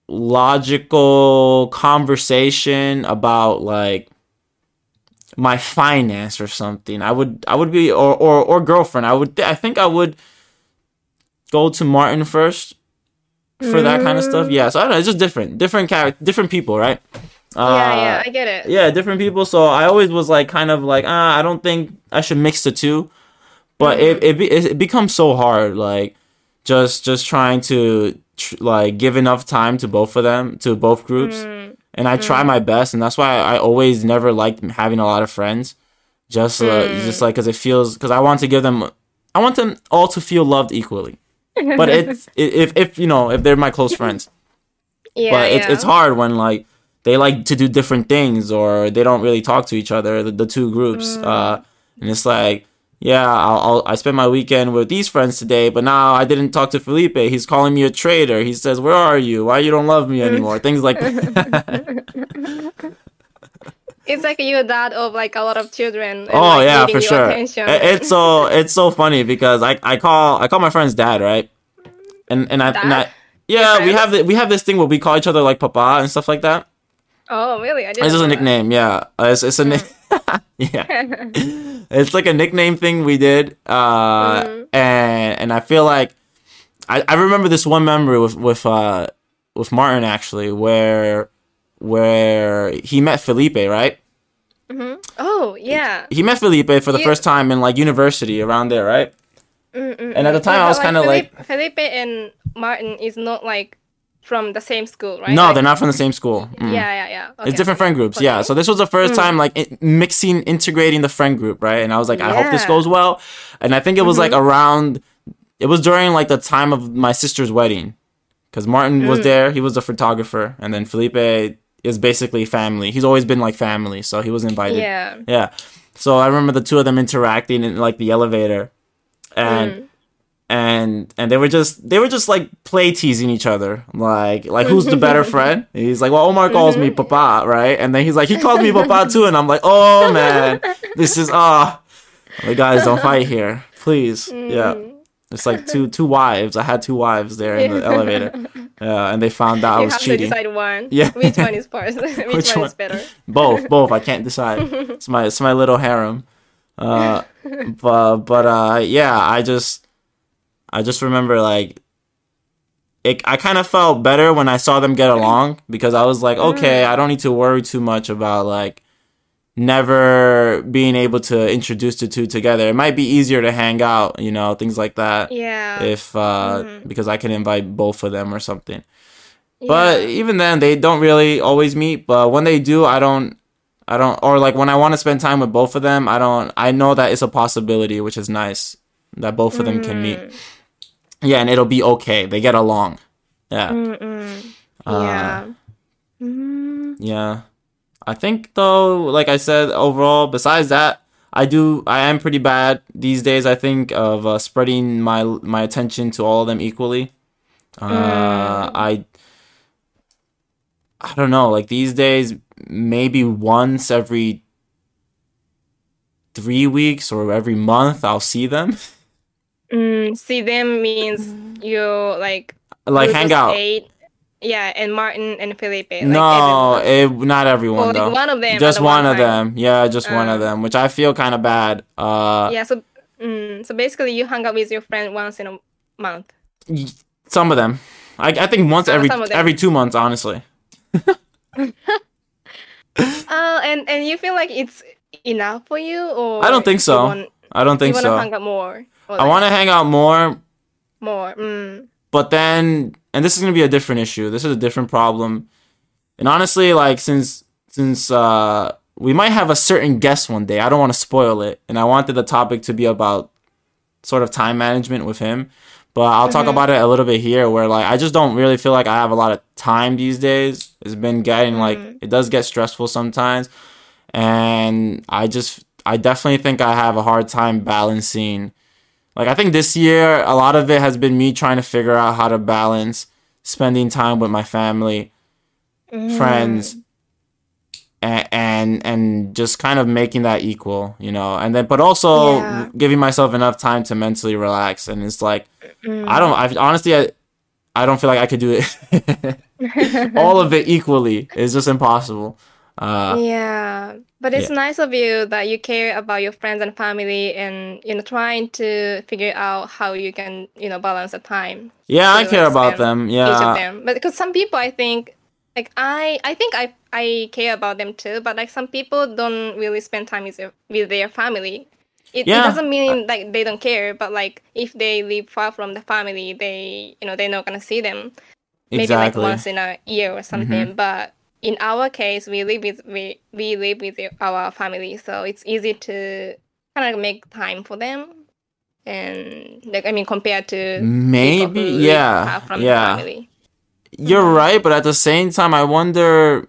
logical conversation about like my finance or something. I would I would be or or or girlfriend. I would I think I would go to Martin first for that kind of stuff. Yeah, so I don't know. It's just different, different character, different people, right? Uh, yeah, yeah. I get it. yeah, different people. So I always was like, kind of like, ah, I don't think I should mix the two. But it it, be, it becomes so hard, like just just trying to tr- like give enough time to both of them, to both groups, Mm. and I try my best, and that's why I always never liked having a lot of friends, just uh, just like because it feels because I want to give them, I want them all to feel loved equally. But it's if if you know if they're my close friends Yeah, but it's yeah. it's hard when like they like to do different things or they don't really talk to each other the, the two groups Mm. uh and it's like yeah I'll, I'll i spent my weekend with these friends today but now i didn't talk to felipe. He's calling me a traitor. He says where are you? Why you don't love me anymore? Things like that. It's like you're dad of like a lot of children. Oh like, yeah for sure. Attention. It's so it's so funny because i i call i call my friend's dad right? And and i, and I yeah we have the, we have this thing where we call each other like papa and stuff like that oh really? I didn't. It's just a know that. nickname, yeah. Uh, it's it's a ni- yeah. It's like a nickname thing we did, uh, Mm-hmm. and and I feel like I, I remember this one memory with with uh with Martin actually where where he met Felipe, right? Mhm. Oh yeah. He met Felipe for the You- first time in like university around there, right? Mm-mm. And at the time, I was kind of like, Felipe and Martin is not like from the same school, right? No, Like- they're not from the same school. Mm. Yeah, yeah, yeah. Okay, it's different friend groups, yeah. So this was the first time like i- mixing, integrating the friend group, right? And I was like, I hope this goes well. And I think it was like Mm-hmm. around, it was during like the time of my sister's wedding, because Martin Mm. was there. He was the photographer, and then Felipe is basically family. He's always been like family, so he was invited. Yeah. Yeah. So I remember the two of them interacting in like the elevator, and Mm. And and they were just they were just like play teasing each other, like like who's the better friend? He's like, well, Omar calls me Papa, right? And then he's like, he calls me Papa too, and I'm like, oh man, this is ah, the guys don't fight here, please, yeah. It's like two two wives. I had two wives there in the elevator, yeah, and they found out I was have cheating. to decide one. Yeah. Which one is first? Which, Which one, one? is better? both both i can't decide it's my it's my little harem uh but but uh yeah i just i just remember like it i kind of felt better when i saw them get along because i was like okay mm. i don't need to worry too much about like never being able to introduce the two together it might be easier to hang out you know things like that Yeah. if uh mm-hmm. because i can invite both of them or something Yeah. but even then, they don't really always meet. But when they do, I don't, I don't, or like when I want to spend time with both of them, I don't. I know that it's a possibility, which is nice that both of them can meet. Mm. Mm. Yeah, and it'll be okay. They get along. Yeah, Mm-mm. Uh, yeah. Mm. yeah. I think though, like I said, overall, besides that, I do. I am pretty bad these days. I think of uh, spreading my my attention to all of them equally. Uh, I I don't know. Like these days, maybe once every three weeks or every month, I'll see them. Mm, see them means you like Like hang out. ate- yeah, and Martin and Felipe. Like no, everyone. it, not everyone Or like though. one of them. just at the one, of them. Yeah, just one of Uh. them, which I feel kind of bad. Uh, Yeah. So, mm, so basically, you hung out with your friend once in a month. some of them. I, I think once Some- every some every two months, honestly. Uh, and and you feel like it's enough for you, or I don't think so. want- I don't think You think want to hang out more. I want to hang out more, more. Mm. but then and this is gonna be a different issue this is a different problem and honestly like since since uh we might have a certain guest one day i don't want to spoil it and i wanted the topic to be about sort of time management with him but i'll talk about it a little bit here where like i just don't really feel like i have a lot of time these days it's been getting like it does get stressful sometimes and i just i definitely think i have a hard time balancing like I think this year a lot of it has been me trying to figure out how to balance spending time with my family, mm-hmm. friends, and, and and just kind of making that equal, you know. And then but also Yeah. giving myself enough time to mentally relax and it's like I don't mm. I honestly I I don't feel like I could do it all of it equally. It's just impossible. Uh yeah, but it's nice of you that you care about your friends and family, and you know, trying to figure out how you can, you know, balance the time. yeah, I care about them. Each of Yeah. them, but because some people, I think, like I, I think I, I care about them too. But like some people don't really spend time with their, with their family. It, Yeah. it doesn't mean like they don't care, but like if they live far from the family, they, you know, they're not gonna see them. maybe Exactly. Mm-hmm. like once in a year or something. But in our case, we live with we, we live with our family, so it's easy to kind of make time for them. And like I mean, compared to Maybe yeah. yeah. family. You're Mm-hmm. right, but at the same time, I wonder.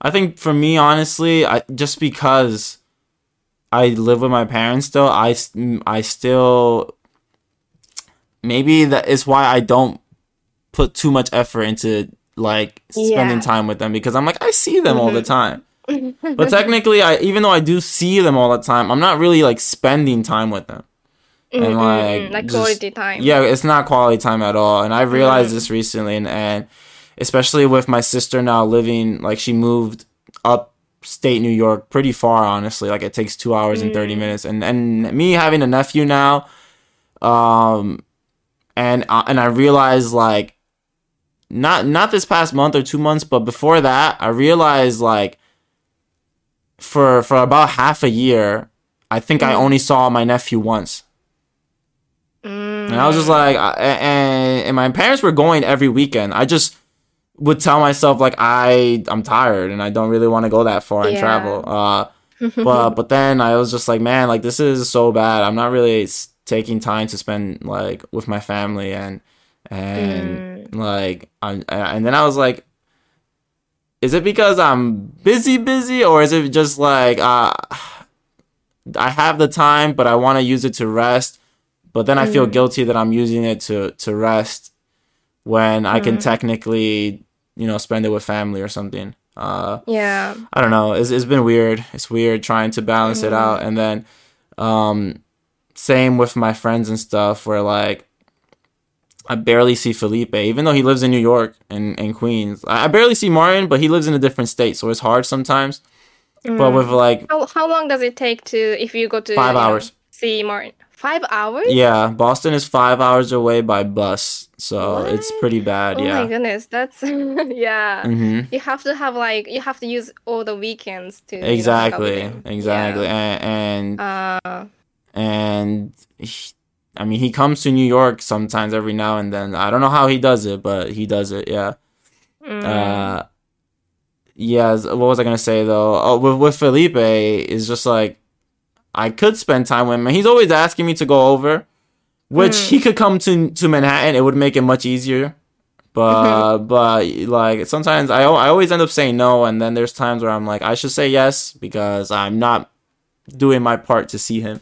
I think for me, honestly, I just because I live with my parents still, I I still maybe that is why I don't put too much effort into like spending Yeah. Mm-hmm. time with them because I'm like I see them all the time. but technically, I even though I do see them all the time, I'm not really like spending time with them. And Mm, mm, like, mm, like just- quality time. Yeah, it's not quality time at all. And I've realized this recently and, and especially with my sister now living like she moved upstate New York pretty far honestly. Like it takes two hours and thirty minutes. And and me having a nephew now, um and uh, and I realized like not not this past month or two months, but before that, I realized like for for about half a year, I think I only saw my nephew once. Mm, And I was just like, I- and, and my parents were going every weekend. I just would tell myself like I I'm tired and I don't really want to go that far and travel. Uh, but but then I was just like, man, like this is so bad. I'm not really taking time to spend like with my family and and like I and then I was like, is it because I'm busy busy or is it just like uh I have the time but I want to use it to rest, but then I feel guilty that I'm using it to to rest when I can technically you know spend it with family or something. Uh, Yeah. I don't know. It's, it's been weird. It's weird trying to balance it out. And then, um, same with my friends and stuff where like, I barely see Felipe, even though he lives in New York and, and Queens. I, I barely see Martin, but he lives in a different state. So it's hard sometimes. But with like, How how long does it take to if you go to Five you know, hours. see Martin? Five hours? yeah, Boston is five hours away by bus. So it's pretty bad. Yeah. Oh my goodness, that's yeah. hmm You have to have like you have to use all the weekends to you know, hang out with Exactly. Exactly. And, and Uh, and he, I mean he comes to New York sometimes every now and then. I don't know how he does it, but he does it. Yeah. mm, Uh, yeah. What was I gonna say though? Oh, with with Felipe is just like I could spend time with him. He's always asking me to go over, which he could come to to Manhattan. It would make it much easier. But but like sometimes I I always end up saying no, and then there's times where I'm like I should say yes because I'm not doing my part to see him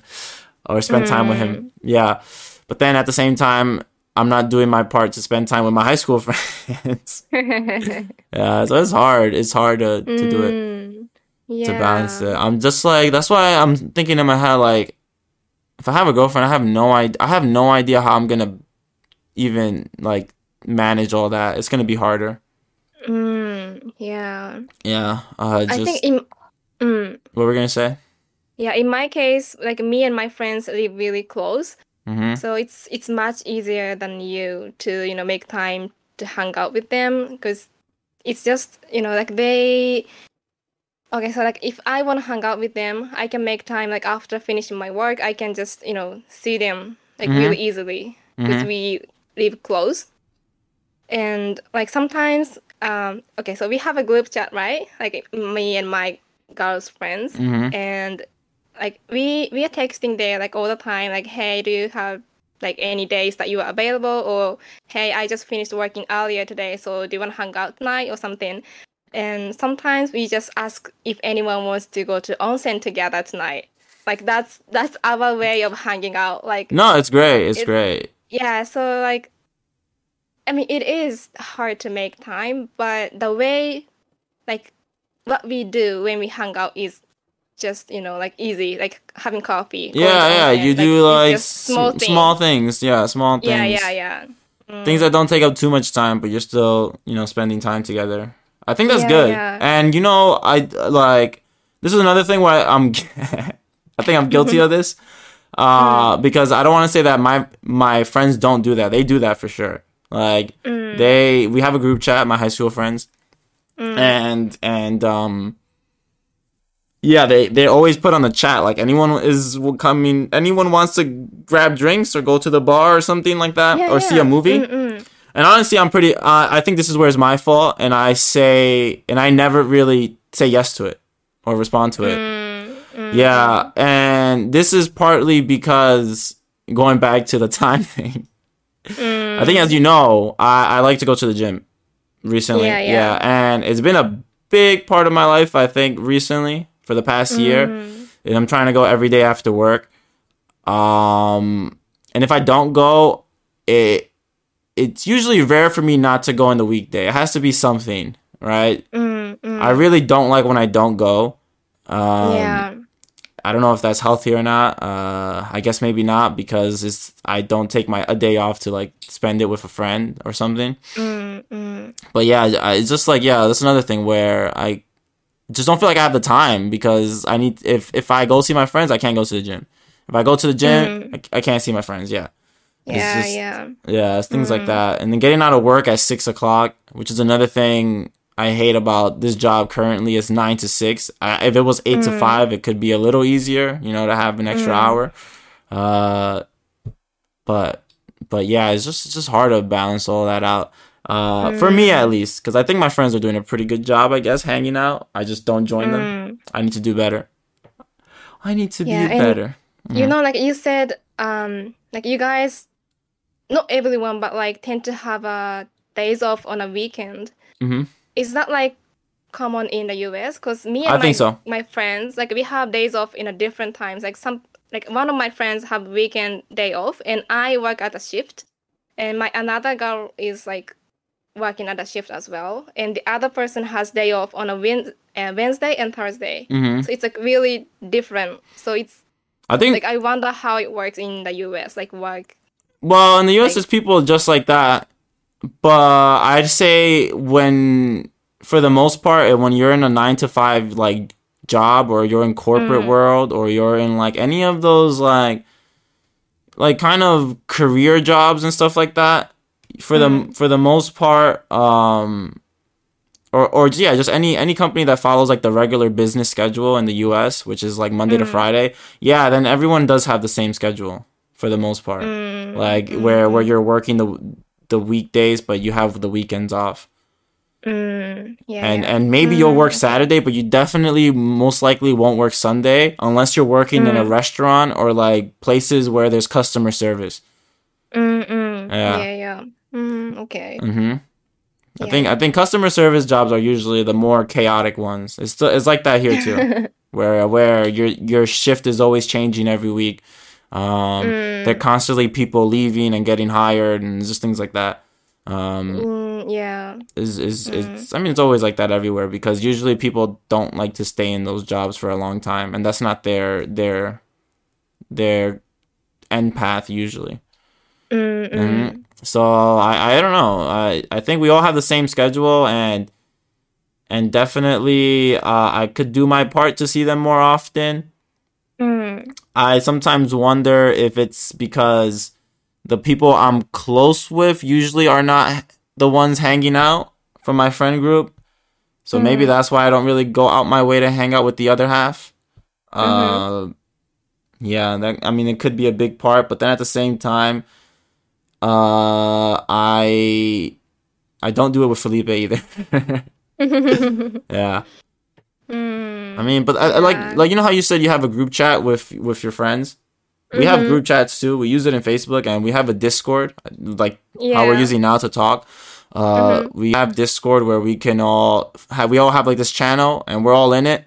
or spend time with him. Yeah. But then at the same time, I'm not doing my part to spend time with my high school friends. yeah, so it's hard. It's hard to, to do it mm, yeah. to balance it. I'm just like that's why I'm thinking in my head like if I have a girlfriend, I have no idea. I have no idea how I'm gonna even like manage all that. It's gonna be harder. Mm, yeah. Yeah. Uh, just I think in mm, what we're gonna say. Yeah, in my case, like me and my friends live really close. hmm So it's it's much easier than you to you know make time to hang out with them because it's just you know like they okay so like if I want to hang out with them I can make time like after finishing my work I can just you know see them like Mhm. really easily because Mhm. we live close and like sometimes um okay so we have a group chat right like me and my girls friends hmm and like we we are texting there like all the time like hey do you have like any days that you are available or hey i just finished working earlier today so do you want to hang out tonight or something and sometimes we just ask if anyone wants to go to onsen together tonight like that's that's our way of hanging out like No, it's great. It's, It's- great. yeah so like i mean it is hard to make time but the way like what we do when we hang out is just you know like easy like having coffee Yeah, yeah. You do like just s- small small, things. things. Yeah, small things. yeah yeah yeah Mm. Things that don't take up too much time, but you're still, you know, spending time together. I think that's Yeah, good. yeah. And you know, I like this is another thing where I'm I think I'm guilty of this. Uh because I don't want to say that my my friends don't do that. They do that for sure. Like Mm. they we have a group chat, my high school friends. And and um yeah, they they always put on the chat like anyone is coming anyone wants to grab drinks or go to the bar or something like that Yeah, or see a movie. Mm-mm. And honestly, I'm pretty. Uh, I think this is where it's my fault, and I say, and I never really say yes to it or respond to it. Mm, mm. Yeah, and this is partly because going back to the time thing. Mm. I think, as you know, I, I like to go to the gym recently. Yeah, yeah. and it's been a big part of my life. I think recently for the past year, Mm. and I'm trying to go every day after work. Um, and if I don't go, it it's usually rare for me not to go on the weekday. It has to be something, right? Mm, mm. I really don't like when I don't go. Um, yeah I don't know if that's healthy or not. Uh, I guess maybe not because it's I don't take my a day off to like spend it with a friend or something. Mm, mm. But yeah, I- it's just like yeah, that's another thing where I just don't feel like I have the time because I need if if I go see my friends, I can't go to the gym. If I go to the gym, I, I can't see my friends. Yeah, yeah just- yeah yeah, it's things Mm. like that. And then getting out of work at six o'clock, which is another thing I hate about this job currently, is nine to six. I, if it was eight Mm. to five, it could be a little easier, you know, to have an extra hour. Uh, but but yeah, it's just it's just hard to balance all that out. Uh, for me Mm. at least, because I think my friends are doing a pretty good job. I guess hanging out. I just don't join them. Mm. I need to do better. I need to Yeah, be better. You Mhm. know, like you said, um, like you guys, not everyone, but like tend to have uh, days off on a weekend. Mm-hmm. Is that like common in the US? Because me I and my think so. my friends, like we have days off in a different times. Like some, like one of my friends have weekend day off, and I work at a shift, and my another girl is like working at a shift as well, and the other person has day off on a uh, Wednesday and Thursday. Mhm. So it's like really different. So it's I think like I wonder how it works in the US, like work. Well, in the U.S., Like- there's people just like that, but I'd say when, for the most part, when you're in a nine to five like job, or you're in corporate Mm. world, or you're in like any of those like, like kind of career jobs and stuff like that, for the Mm. for the most part, um, or or yeah, just any any company that follows like the regular business schedule in the U.S., which is like Monday to Mm. Friday, yeah, then everyone does have the same schedule for the most part Mm, like where where you're working the the weekdays but you have the weekends off mm, yeah, and and maybe you'll work Mm. saturday but you definitely most likely won't work sunday unless you're working in a Mm. restaurant or like places where there's customer service Mm, mm, Yeah. yeah, yeah. Mm, okay. hmm i think i think customer service jobs are usually the more chaotic ones it's still, it's like that here too where where your your shift is always changing every week um Mm. they're constantly people leaving and getting hired and just things like that um Mm, yeah. is is Mm. it's I mean it's always like that everywhere because usually people don't like to stay in those jobs for a long time and that's not their their their end path usually. Mm, mm. Mhm. So I I don't know. I I think we all have the same schedule and and definitely uh, I could do my part to see them more often. Mm, I sometimes wonder if it's because the people I'm close with usually are not the ones hanging out from my friend group. So maybe Mhm. that's why I don't really go out my way to hang out with the other half. Uh, yeah, that I mean it could be a big part, but then at the same time, uh, I I don't do it with Felipe either. yeah. mm. I mean, but I, I Yeah. like like you know how you said you have a group chat with with your friends. We have Mhm. group chats too. We use it in Facebook, and we have a Discord, like yeah. how we're using now to talk. Uh, Mhm. We have Discord where we can all have we all have like this channel, and we're all in it.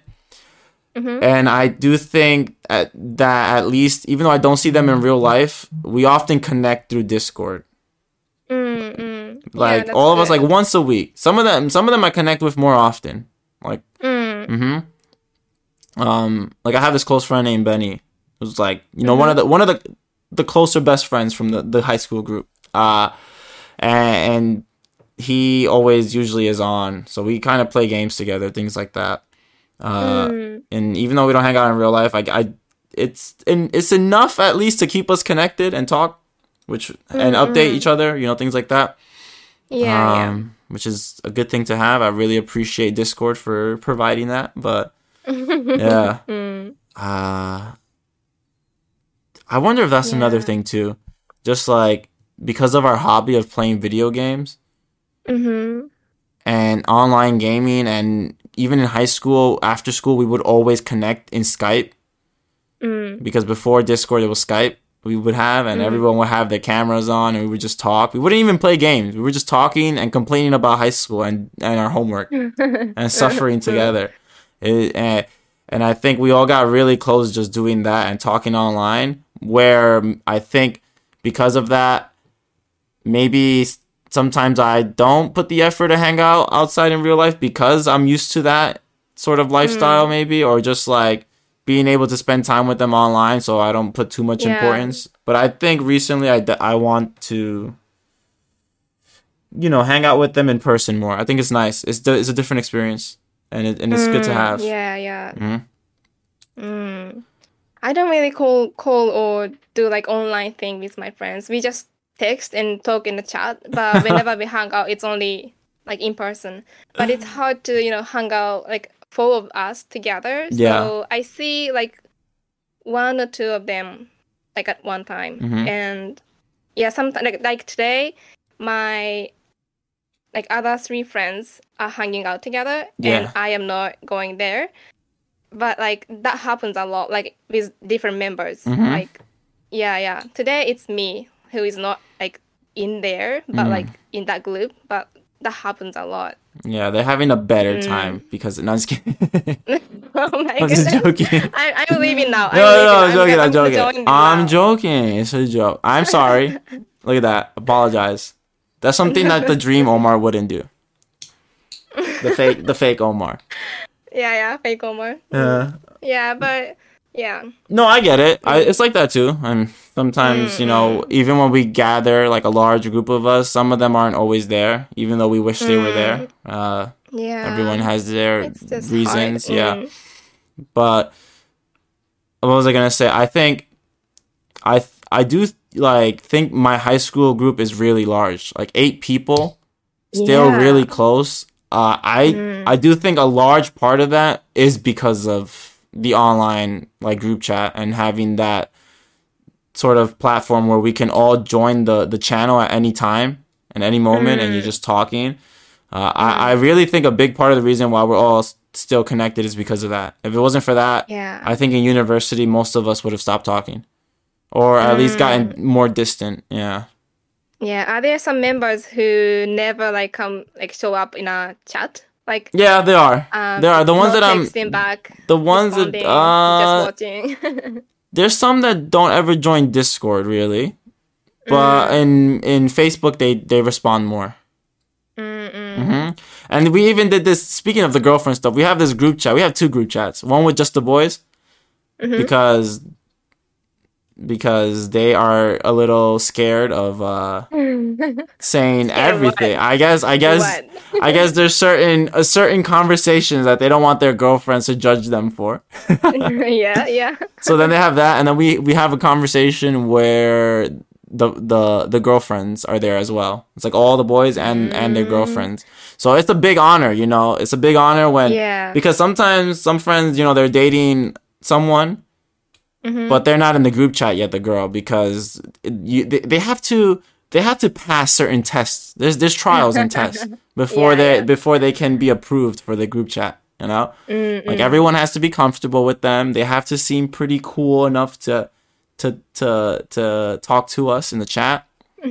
Mhm. And I do think at, that at least, even though I don't see them in real life, we often connect through Discord. Mm, mm. Like that's all of us, like once a week. Some of them, some of them I connect with more often. Like Mm, Mm-hmm. Um, like I have this close friend named Benny, who's like, you know, one of the one of the the closer best friends from the the high school group. Uh, and, and he always usually is on, so we kind of play games together, things like that. Uh, mm, and even though we don't hang out in real life, I, I it's and it's enough at least to keep us connected and talk, which and update each other, you know, things like that yeah, um, which is a good thing to have. I really appreciate Discord for providing that. But yeah. yeah, mm, uh, I wonder if that's another thing too. Just like because of our hobby of playing video games mm-hmm. and online gaming, and even in high school, after school, we would always connect in Skype Mm, because before Discord, it was Skype. We would have, and Mhm. everyone would have their cameras on, and we would just talk. We wouldn't even play games. We were just talking and complaining about high school and, and our homework. and suffering together. It, and, and I think we all got really close just doing that and talking online. Where I think because of that, maybe sometimes I don't put the effort to hang out outside in real life because I'm used to that sort of lifestyle, maybe, or just like being able to spend time with them online so I don't put too much Yeah. importance. But I think recently I, I want to you know, hang out with them in person more. I think it's nice. It's it's a different experience, and it, and it's good to Mm, have. Yeah, yeah. Mhm. Mm. I don't really call call or do like online thing with my friends. We just text and talk in the chat. But whenever we hang out, it's only like in person. But it's hard to you know hang out like four of us together. Yeah. So I see like one or two of them like at one time, Mhm. and yeah, sometimes like like today, my like other three friends are hanging out together Yeah. and I am not going there. But like that happens a lot, like with different members. Mhm. Like yeah, yeah. Today it's me who is not like in there, but Mm. like in that group. But that happens a lot. Yeah, they're having a better Mm. time because no, I'm just kidding. oh my I'm just joking. I, I'm leaving now. No, no, no, I'm I'm joking. gonna- I'm joking. I'm now. joking. It's a joke. I'm sorry. Look at that. Apologize. That's something that the dream Omar wouldn't do. The fake, the fake Omar. Yeah, yeah, fake Omar. Yeah. Yeah, but yeah. No, I get it. I, it's like that too. And sometimes, you know, even when we gather like a large group of us, some of them aren't always there, even though we wish they were there. Uh, Yeah. everyone has their reasons. hard. Yeah. Mm. But what was I gonna say? I think I th- I do like think my high school group is really large, like eight people, still Yeah. really close. Uh, I I do think a large part of that is because of the online like group chat and having that sort of platform where we can all join the the channel at any time and any moment and you're just talking. Uh, I, I really think a big part of the reason why we're all still connected is because of that. If it wasn't for that, Yeah. I think in university most of us would have stopped talking, or at least gotten more distant. Yeah. Yeah, are there some members who never like come like show up in a chat? Like Yeah, they are. um, there are the ones that I'm. back, The ones that uh, just watching. there's some that don't ever join Discord really, Mm. but in in Facebook they they respond more. Mm-mm. hmm And we even did this. Speaking of the girlfriend stuff, we have this group chat. We have two group chats. One with just the boys, Mm-hmm. because because they are a little scared of uh saying Scared everything. what? I guess. I guess. I guess there's certain a certain conversations that they don't want their girlfriends to judge them for. yeah, yeah. so then they have that, and then we we have a conversation where the the the girlfriends are there as well. It's like all the boys and and their Mm. girlfriends. So it's a big honor, you know. It's a big honor when Yeah. because sometimes some friends, you know, they're dating someone, Mhm. but they're not in the group chat yet. The girl because you they, they have to they have to pass certain tests. There's there's trials and tests before Yeah, they yeah. before they can be approved for the group chat. You know, Mm-mm. like everyone has to be comfortable with them. They have to seem pretty cool enough to to to to talk to us in the chat.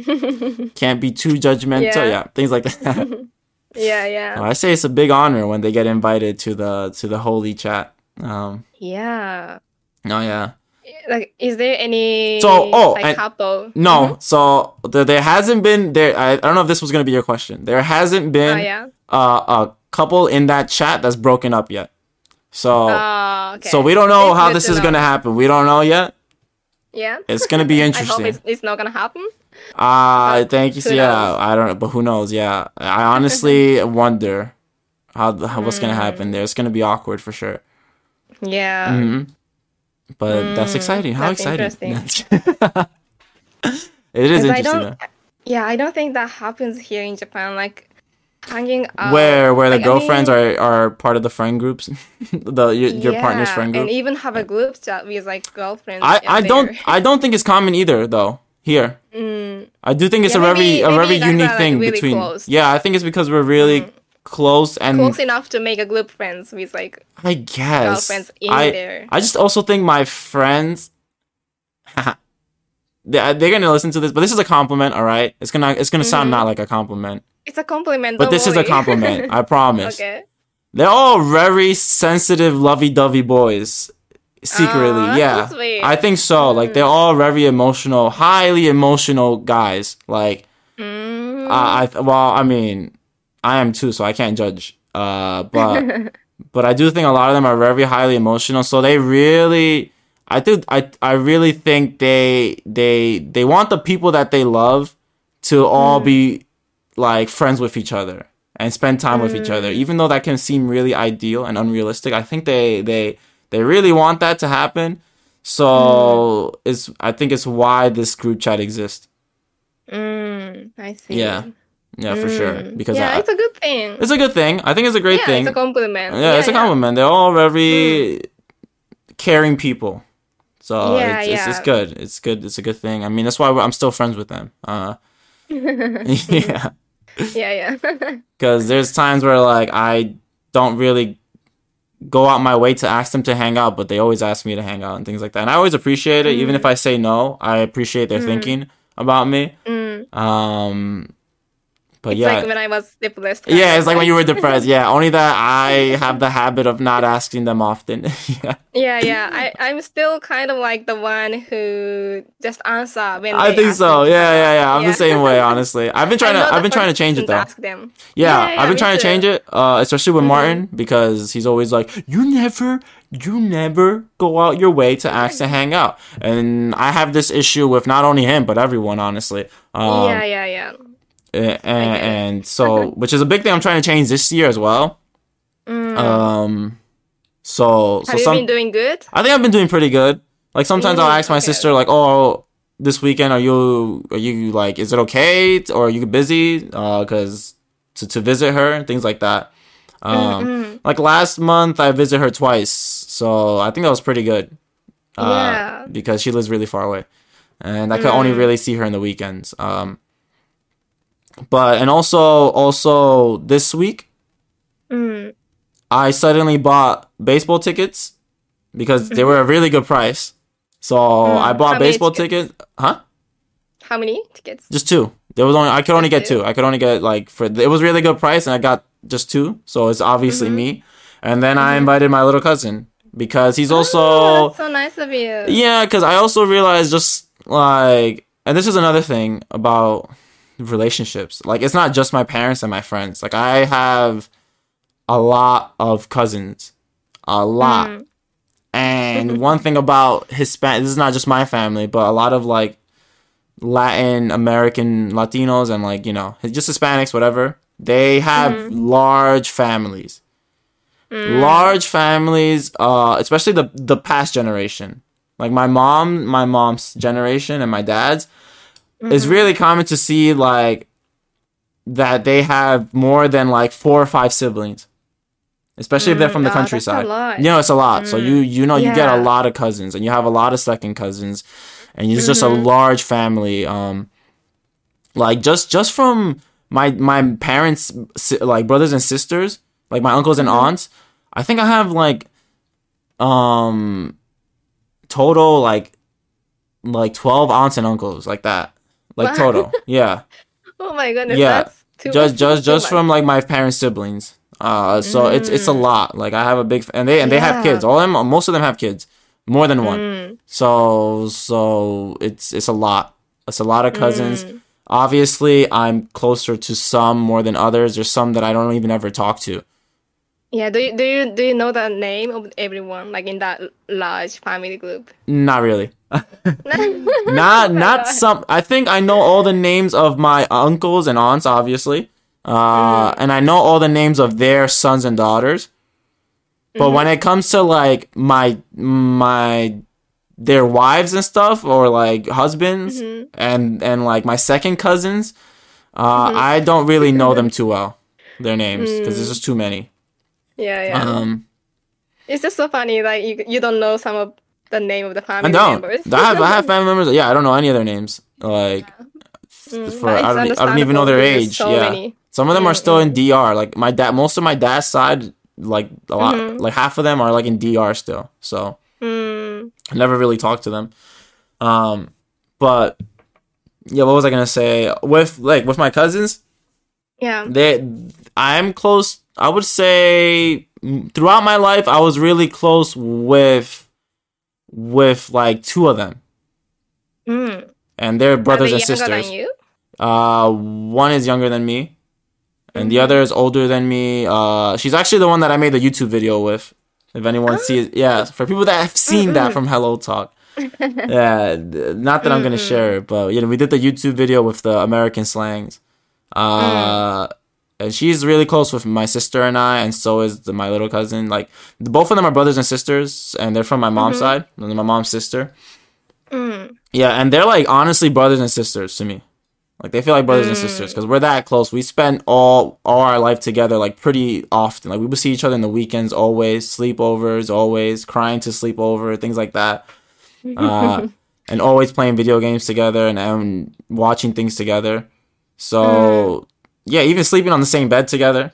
Can't be too judgmental. Yeah. Yeah, things like that. yeah, yeah. I say it's a big honor when they get invited to the to the holy chat. Um, Yeah. oh yeah. Like, is there any So, oh, like couple? No, so there, there hasn't been there. I, I don't know if this was gonna be your question. There hasn't Oh been yeah. uh, a couple in that chat that's broken up yet. So Oh, okay. so we don't know It's how this is know. gonna happen. We don't know yet. Yeah. It's gonna be I hope interesting. it's, it's not gonna happen. Uh thank you. yeah, knows? I don't know, but who knows? Yeah, I honestly wonder how, how what's gonna happen there. It's gonna be awkward for sure. Yeah. hmm But that's Mm, exciting. How that's exciting! it is I interesting. don't. Yeah, I don't think that happens here in Japan. Like hanging out. where where the like, I girlfriends mean, are are part of the friend groups, the your, your partner's friend group. and even have a group chat with like girlfriends. I I don't. I don't think it's common either though here. Mm, I do think it's Yeah, a very maybe- a very unique are, like, thing really between. close. Yeah, I think it's because we're really Mm. Close and close enough to make a group friends with like I guess girlfriends in I there. I just also think my friends. they they're gonna listen to this, but this is a compliment. All right, it's gonna it's gonna sound Mhm. not like a compliment, It's a compliment. but this is a compliment. I promise. okay. They're all very sensitive, lovey-dovey boys. Secretly, yeah. I think so. Like they're all very emotional, highly emotional guys. Like Mm. I, I, well, I mean, I am too, so I can't judge. Uh, but but I do think a lot of them are very highly emotional. So they really, I do, I I really think they they they want the people that they love to all be like friends with each other and spend time with each other. Even though that can seem really ideal and unrealistic, I think they they they really want that to happen. So it's I think it's why this group chat exists. Mm, I see. Yeah. Yeah, for sure. Mm. Because yeah, I, it's a good thing. it's a good thing. I think it's a great thing. yeah, thing. it's a compliment. yeah, it's a compliment. They're all very caring people. So Yeah, it's, it's, it's good. It's good. It's a good thing. I mean, that's why I'm still friends with them. Uh, yeah. yeah, yeah. because there's times where like I don't really go out my way to ask them to hang out, but they always ask me to hang out and things like that. And I always appreciate it, even if I say no. I appreciate their thinking about me. Mm. Um, but It's yeah, like when I was depressed. yeah, it's like when you were depressed. Yeah, only that I have the habit of not asking them often. yeah, Yeah, yeah. I, I'm still kind of like the one who just answer when I think so. Yeah, yeah, yeah. I'm the same way, honestly. I've been trying to. I've been trying to change it though. Ask them. Yeah, Yeah, yeah, I've been trying to change it, uh, especially with Mhm. Martin because he's always like, "You never, you never go out your way to ask to hang out," and I have this issue with not only him but everyone, honestly. Um, yeah, yeah, yeah. And, I get it. and so, which is a big thing I'm trying to change this year as well. Mm. Um, so, so Have you some, been doing good? I think I've been doing pretty good. Like sometimes I'll Mm, ask my okay. sister, like, "Oh, this weekend are you are you like is it okay or are you busy?" Because to to visit her and things like that. Um, Mm-mm. like last month I visited her twice, so I think that was pretty good. Uh, Yeah. Because she lives really far away, and I could only Mm. really see her in the weekends. Um, but and also also this week Mm. I suddenly bought baseball tickets because they were a really good price. So Mm, I bought many baseball tickets? tickets. Huh? How many tickets? Just two. There was only I could only get two. I could only get like for it was really good price and I got just two. So it's obviously Mm-hmm. me. And then I invited my little cousin because he's Oh, also that's so nice of you. yeah, because I also realized just like, and this is another thing about relationships. Like, it's not just my parents and my friends. Like, I have a lot of cousins, a lot. Mm. And one thing about Hispanic, this is not just my family, but a lot of like Latin American Latinos and like, you know, just Hispanics, whatever, they have large families. Large families, uh, especially the the past generation. Like my mom, my mom's generation and my dad's, it's really common to see like that they have more than like four or five siblings. Especially if they're from the Mm, oh, countryside. lot. You know, it's a lot. So you you know you get a lot of cousins and you have a lot of second cousins and it's just a Mm-hmm. large family. Um like just just from my my parents like brothers and sisters, like my uncles and Mm-hmm. aunts, I think I have like um total like like 12 aunts and uncles like that. Like Wow. total. Yeah Oh my goodness. Yeah, just just just from like my parents' siblings. Uh, so it's it's a lot. Like I have a big and they and they have Mm. Kids. All of them, most of them have kids, more than one. Mm. So so it's it's a lot. It's a lot of cousins. Mm. Obviously, I'm closer to some more than others. There's some that I don't even ever talk to. Yeah. Do you do you do you know the name of everyone like in that large family group? Not really. Oh not not some. I think I know all the names of my uncles and aunts, obviously, uh, and I know all the names of their sons and daughters. But when it comes to like my my their wives and stuff, or like husbands and and like my second cousins, uh, I don't really know them too well. Their names because there's just too many. Yeah, yeah. Um, it's just so funny. Like you you don't know some of the name of the family I don't. members. I have I have family members. Yeah, I don't know any of their names. Like Mm, for I don't, I don't even know their age. so yeah, many. some of them are still in DR. Like my dad, most of my dad's side, like a lot, Mm-hmm. like half of them are like in DR still. So Mm, I never really talked to them. Um, but yeah, what was I gonna say? With like with my cousins, yeah. they I'm close. I would say throughout my life, I was really close with with like two of them, Mm. and they're brothers and they younger sisters. Uh, one is younger than me, and the Mhm. other is older than me. Uh, she's actually the one that I made the YouTube video with. If anyone sees, yeah, for people that have seen that from HelloTalk. yeah, not that I'm gonna share it, but you know, we did the YouTube video with the American slangs. Uh, and she's really close with my sister and I, and so is the, my little cousin. Like both of them are brothers and sisters, and they're from my mom's side, and they're my mom's sister. Mm. Yeah, and they're like honestly brothers and sisters to me. Like they feel like brothers and sisters because we're that close. We spend all all our life together, like pretty often. Like we would see each other in the weekends, always sleepovers, always crying to sleep over, things like that, uh, and always playing video games together and, and watching things together. So yeah, even sleeping on the same bed together.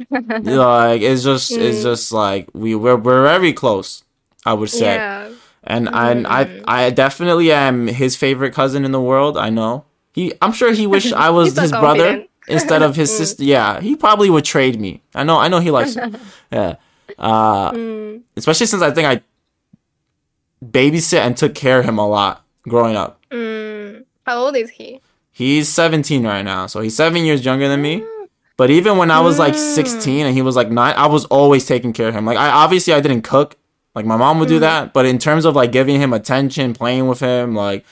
like it's just it's just like we we're we're very close. I would say. Yeah. and and I I definitely am his favorite cousin in the world. I know he. I'm sure he wish I was his brother instead of his sister. Yeah, he probably would trade me. I know. I know he likes. it. Yeah. Uh, Mm. especially since I think I babysit and took care of him a lot growing up. Mm. How old is he? He's 17 right now, so he's seven years younger than me. But even when I was like 16 and he was like nine, I was always taking care of him. Like I obviously I didn't cook, like my mom would do mm. that. But in terms of like giving him attention, playing with him, like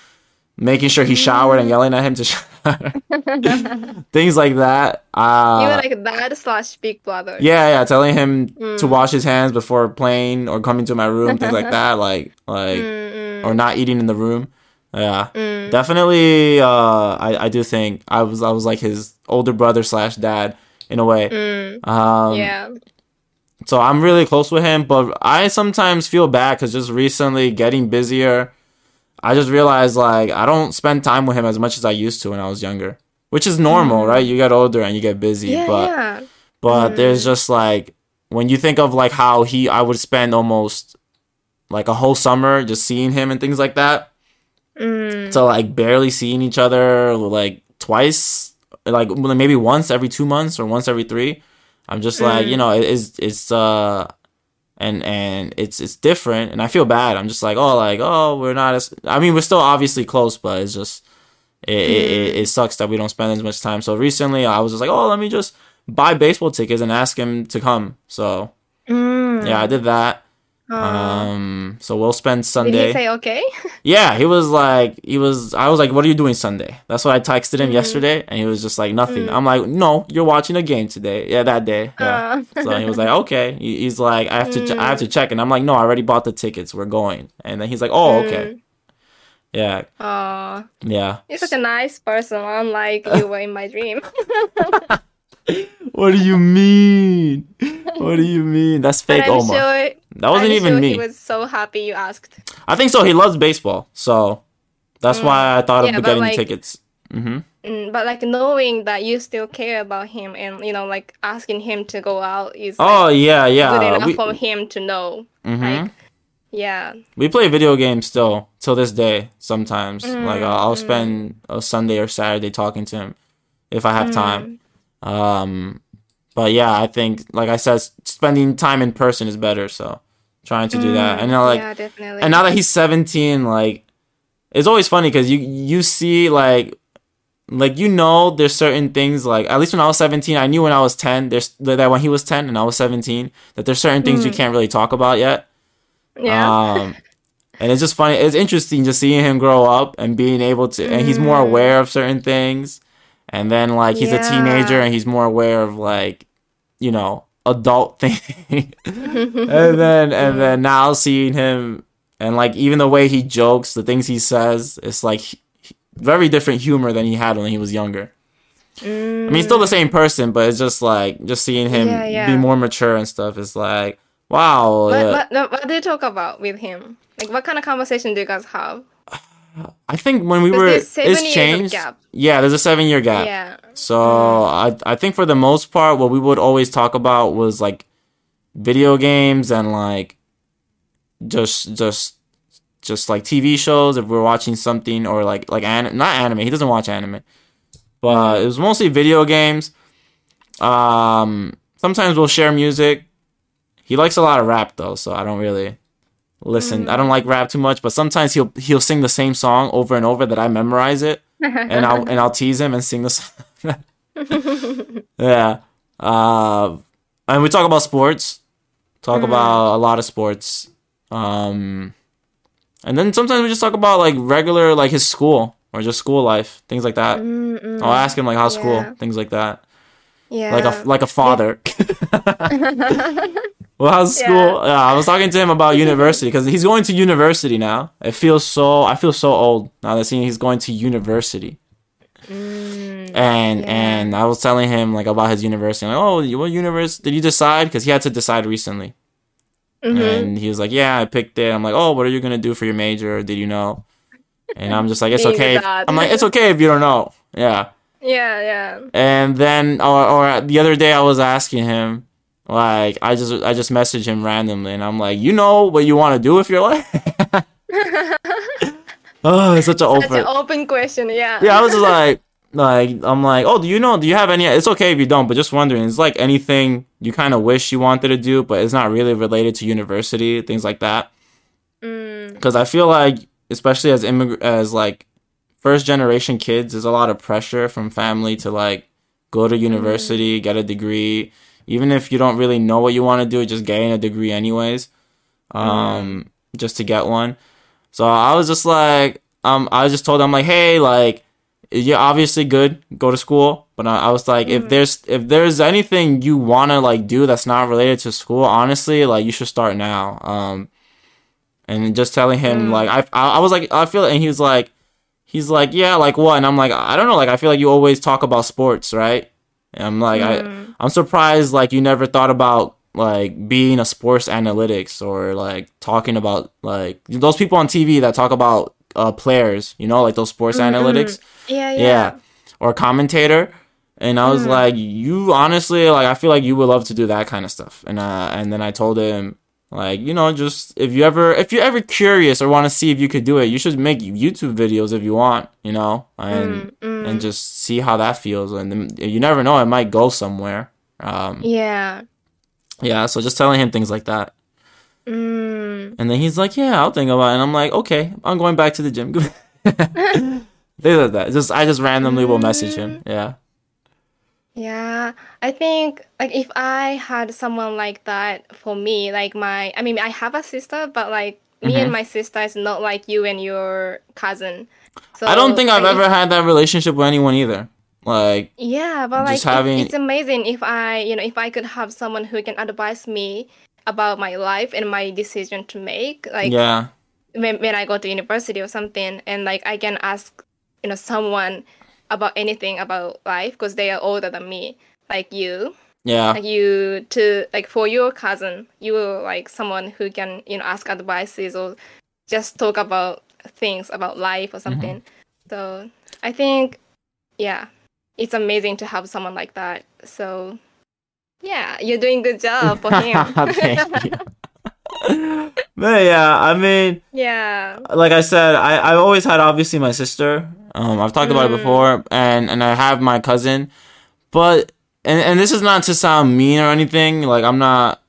making sure he showered and mm. yelling at him to shower, things like that. Uh, you were like dad slash big brother. yeah, yeah, telling him to mm. wash his hands before playing or coming to my room, things like that. Like like Mm-mm. or not eating in the room. Yeah, Mm. definitely. Uh, I I do think I was I was like his older brother slash dad in a way. Mm. Um, yeah. So I'm really close with him, but I sometimes feel bad because just recently getting busier, I just realized like I don't spend time with him as much as I used to when I was younger, which is normal, right? You get older and you get busy, Mm. Yeah, but yeah. but there's just like when you think of like how he I would spend almost like a whole summer just seeing him and things like that Mm. to like barely seeing each other like twice like maybe once every two months or once every three i'm just like you know it is it's uh and and it's it's different and i feel bad i'm just like oh like oh we're not as i mean we're still obviously close but it's just it, it, it, it sucks that we don't spend as much time so recently i was just like oh let me just buy baseball tickets and ask him to come so Mm. yeah i did that. Uh-huh. um so we'll spend Sunday. Did he say okay? yeah, he was like, he was. I was like, "What are you doing Sunday?" That's what I texted him mm-hmm. yesterday, and he was just like, "Nothing." Mm. I'm like, "No, you're watching a game today." Yeah, that day. Yeah. Uh. so he was like, "Okay." He, he's like, "I have to, ch- I have to mm. check," and I'm like, "No, I already bought the tickets. We're going." And then he's like, "Oh, okay." Mm. Yeah, Aw. yeah. You're such a nice person, unlike you were in my dream. What do you mean? what do you mean? That's fake I'm Omar. sure, that wasn't I'm even sure me. He was so happy you asked. I think so. He loves baseball, so that's why I thought Mm. Yeah, of getting like- tickets. hmm Mm, but like knowing that you still care about him and you know like asking him to go out is Oh like, yeah, good yeah. enough We, for him to know. mhm. Like yeah. We play video games still till this day. Sometimes, like I'll, I'll Mm, spend a Sunday or Saturday talking to him if I have Mm. time. Um, but yeah, I think, like I said, spending time in person is better. So trying to do that, and now like, Mm, yeah, definitely. and now that he's seventeen, like it's always funny because you you see like. Like you know, there's certain things like at least when I was 17, I knew when I was 10, there's that when he was 10 and I was 17, that there's certain things Mm. you can't really talk about yet. yeah. Um, and it's just funny. It's interesting just seeing him grow up and being able to, and he's more Mm. aware of certain things. And then like he's a teenager and he's more aware of like, you know, adult things. and then and then now seeing him and like even the way he jokes, the things he says, it's like h- h- very different humor than he had when he was younger. I mean, he's still the mm. same person, but it's just like just seeing him Yeah, yeah. be more mature and stuff. Is like, wow. What, yeah. what, what do you talk about with him? Like, what kind of conversation do you guys have? I think when we were it's changed. gap. Yeah, there's a seven year gap. Yeah. So I I think for the most part, what we would always talk about was like video games and like just just just like TV shows if we're watching something or like like an, not anime. He doesn't watch anime, but it was mostly video games. Um, sometimes we'll share music. He likes a lot of rap though, so I don't really listen. I don't like rap too much, but sometimes he'll he'll sing the same song over and over that I memorize it, and I'll and I'll tease him and sing the song. yeah. Uh, and we talk about sports. Talk about a lot of sports. Um, and then sometimes we just talk about like regular like his school or just school life, things like that. Mm-mm. I'll ask him like how's school, things like that. Yeah. Like a like a father. well, how's school? Yeah. I was talking to him about university because he's going to university now. It feels so. I feel so old now that seeing he's going to university. Mm, And Yeah. and I was telling him like about his university. I'm like, oh, what university did you decide? Because he had to decide recently. mhm. And he was like, yeah, I picked it. I'm like, oh, what are you gonna do for your major? Did you know? And I'm just like, it's okay. if- I'm like, it's okay if you don't know. Yeah. Yeah, yeah. And then, or, or the other day, I was asking him, like, I just, I just message him randomly, and I'm like, you know what you want to do with your life? oh, it's such an Such open. an open question. Yeah. yeah, I was just like, like, I'm like, oh, do you know? Do you have any? It's okay if you don't, but just wondering. It's like anything you kind of wish you wanted to do, but it's not really related to university, things like that. Mm, Because I feel like, especially as immig- as like first generation kids, there's a lot of pressure from family to like go to university, get a degree, even if you don't really know what you want to do, just getting a degree anyways, um, just to get one. So I was just like, um, I was just told I'm like, hey, like, you're obviously good, go to school, but I, I was like, if there's if there's anything you wanna like do that's not related to school, honestly, like you should start now. Um, and just telling him like I, I I was like I feel and he was like he's like yeah like what? And I'm like I don't know like I feel like you always talk about sports right and I'm like I I'm surprised like you never thought about like being a sports analytics or like talking about like those people on TV that talk about uh players you know like those sports analytics? Yeah, yeah. yeah. Or commentator. And I was like you honestly like I feel like you would love to do that kind of stuff. And uh and then I told him like you know just if you ever if you're ever curious or want to see if you could do it you should make YouTube videos if you want you know? And and just see how that feels. And then, you never know it might go somewhere. Um Yeah. yeah so just telling him things like that. Mm, and then he's like yeah I'll think about it. And I'm like okay I'm going back to the gym. Things like that. Just I just randomly will message him. Yeah yeah. I think like if I had someone like that for me, like my I mean I have a sister, but like me Mm-hmm. and my sister is not like you and your cousin. So I don't think I've like, if- ever had that relationship with anyone either. Like, Yeah, but like Just it's- having- it's, amazing if I, you know, if I could have someone who can advise me about my life and my decision to make, like yeah, when, when I go to university or something, and like I can ask, you know, someone about anything about life because they are older than me, like you, yeah, like you to like for your cousin, you are like someone who can, you know, ask advices or just talk about things about life or mm-hmm. something. So I think, yeah, it's amazing to have someone like that. So yeah, you're doing good job for him. Thank you. but yeah, I mean, yeah. like I said, I I've always had obviously my sister. Um, I've talked about it before, and and I have my cousin, but and and this is not to sound mean or anything. Like I'm not,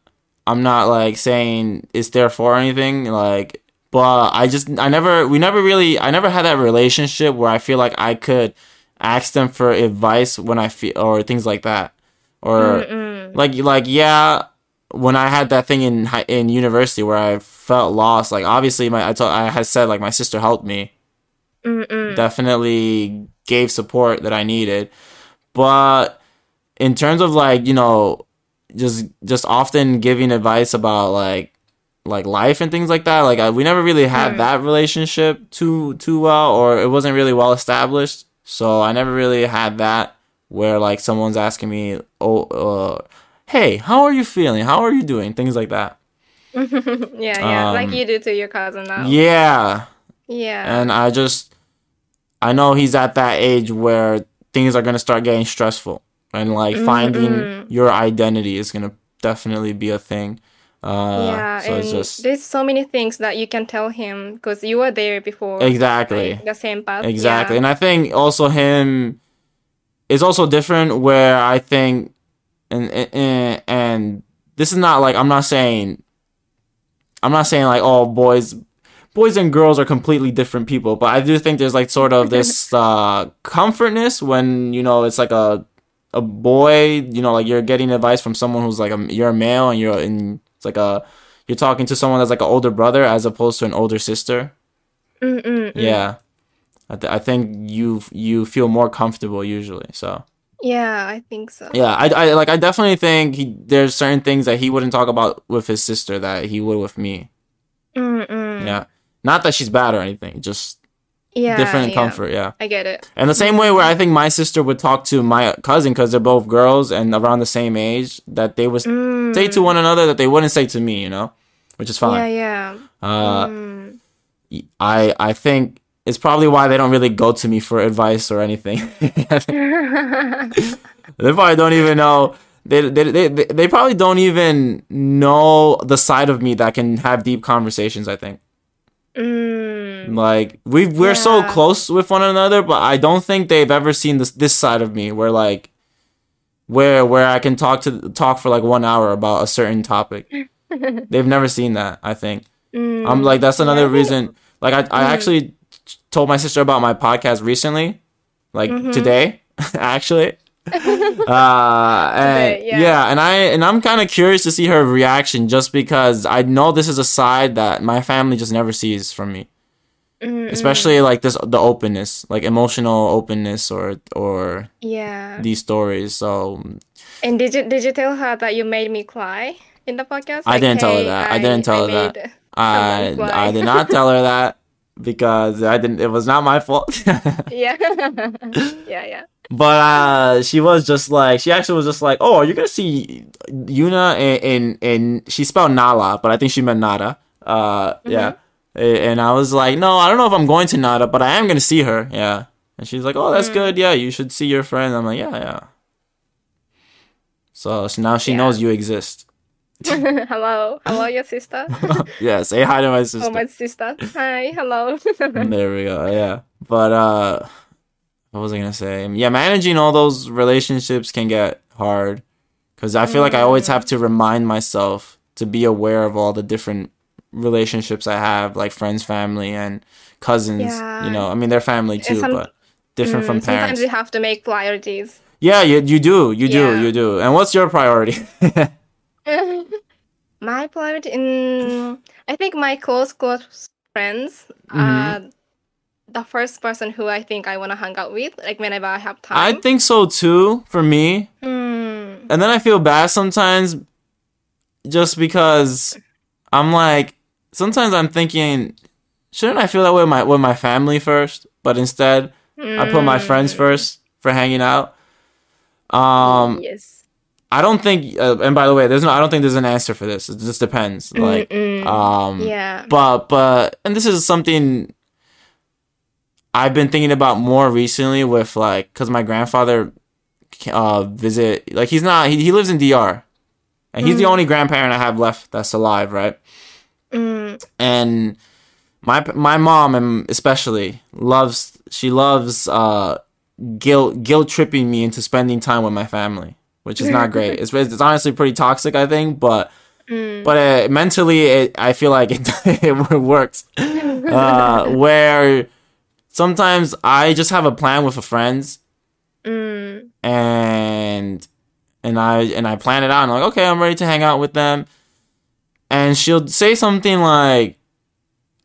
I'm not like saying it's there for anything. Like, but I just I never we never really I never had that relationship where I feel like I could ask them for advice when I feel or things like that, or like like yeah when I had that thing in in university where I felt lost, like obviously my I told I had said like my sister helped me, Mm-mm. definitely gave support that I needed, but in terms of like you know just just often giving advice about like like life and things like that, like I, we never really had that relationship too too well, or it wasn't really well established, so I never really had that where like someone's asking me, oh. Uh, Hey, how are you feeling? How are you doing? Things like that. yeah, yeah, like Um, you do to your cousin now. Yeah, Yeah. and I just I know he's at that age where things are gonna start getting stressful, and like finding your identity is gonna definitely be a thing. Uh, yeah, so and it's just there's so many things that you can tell him because you were there before. exactly, like, the same path. exactly, Yeah. and I think also him is also different. Where I think, and and and this is not like I'm not saying, I'm not saying like oh boys boys and girls are completely different people, but I do think there's like sort of this uh, comfortness when you know it's like a a boy, you know, like you're getting advice from someone who's like a you're a male and you're in it's like a you're talking to someone that's like an older brother as opposed to an older sister. Mm-mm. Yeah, I, th- I think you you feel more comfortable usually. So Yeah, I think so. yeah, I, I like I definitely think he, there's certain things that he wouldn't talk about with his sister that he would with me. Mm-mm. Yeah, not that she's bad or anything, just Yeah, different yeah. comfort. Yeah. I get it. And the same way where I think my sister would talk to my cousin because they're both girls and around the same age, that they would Mm. say to one another that they wouldn't say to me, you know, which is Yeah, fine. yeah. Uh, Mm. I I think it's probably why they don't really go to me for advice or anything. they probably don't even know. They, they, they, they, probably don't even know the side of me that can have deep conversations. I think. mm, Like we we're so close with one another, but I don't think they've ever seen this this side of me where like where where I can talk to talk for like one hour about a certain topic. they've never seen that. I think. mm, I'm like that's another think- reason. Like I I Mm. actually told my sister about my podcast recently, like Mhm. today, actually. uh and, yeah. yeah. and i and i'm kind of curious to see her reaction just because i know this is a side that my family just never sees from me mm, especially like this the openness like emotional openness or or yeah. these stories so And did you did you tell her that you made me cry in the podcast? I Like, didn't tell her that. I didn't tell her that. i i did not tell her that because i didn't it was not my fault. Yeah. yeah, yeah. but uh she was just like she actually was just like oh you're gonna see Yuuna in in, in she spelled nala but i think she meant nada. Uh yeah. And i was like no i don't know if i'm going to nada but i am gonna see her. Yeah. And she's like oh that's Mm. good. Yeah you should see your friend. I'm like yeah yeah. So, so now she Yeah. knows you exist hello, hello, your sister. yeah say hi to my sister oh, my sister. Hi, hello. there we go yeah but uh what was i gonna say yeah managing all those relationships can get hard because i feel like i always have to remind myself to be aware of all the different relationships i have like friends family and cousins Yeah. you know i mean they're family too some- but different Mm, from parents. Sometimes we have to make priorities. yeah you, you do you do you do and what's your priority my priority in I think my close close friends Mm-hmm. are the first person who I think I want to hang out with, like whenever I have time. i think so too for me Hmm. and then I feel bad sometimes just because I'm like sometimes I'm thinking shouldn't I feel that way with my with my family first but instead I put my friends Mm. first for hanging out um yes. I don't think uh, and by the way there's no I don't think there's an answer for this it just depends like Mm-mm. um yeah. but but and this is something I've been thinking about more recently with like because my grandfather uh visit like he's not he, he lives in DR and he's the Mm. only grandparent I have left that's alive right Mm. and my my mom and especially loves she loves uh guilt guilt tripping me into spending time with my family which is not great it's it's honestly pretty toxic I think but Mm. but uh, mentally it, i feel like it, it works uh, where sometimes i just have a plan with a friends Mm. and and i and i plan it out and i'm like okay i'm ready to hang out with them and she'll say something like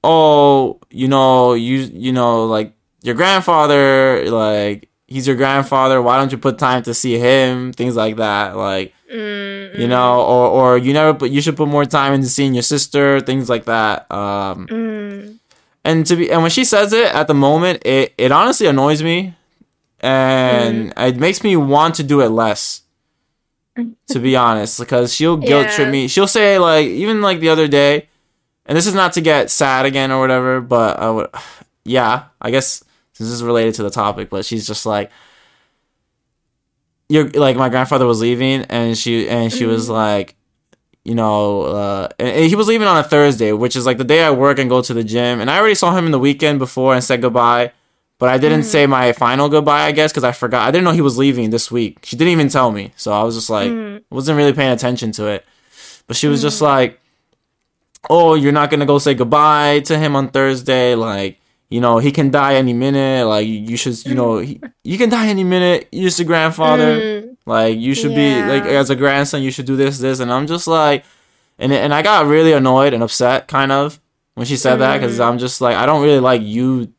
oh you know you you know like your grandfather like he's your grandfather why don't you put time to see him things like that like Mm. you know or or you never put you should put more time into seeing your sister things like that um Mm. and to be and when she says it at the moment it it honestly annoys me and it makes me want to do it less to be honest because she'll guilt trip Yeah. me she'll say like even like the other day and this is not to get sad again or whatever but I would yeah i guess this is related to the topic but she's just like you're like my grandfather was leaving and she and she was like you know uh and he was leaving on a thursday which is like the day i work and go to the gym and i already saw him in the weekend before and said goodbye but i didn't say my final goodbye i guess because i forgot i didn't know he was leaving this week. She didn't even tell me so i was just like Mm. wasn't really paying attention to it but she was just like oh you're not gonna go say goodbye to him on thursday like you know he can die any minute like you, should you know he, you can die any minute you're just a grandfather Mm. like you should be like as a grandson, you should do this, this, and I'm just like, and and I got really annoyed and upset, kind of, when she said that, because I'm just like, I don't really like you,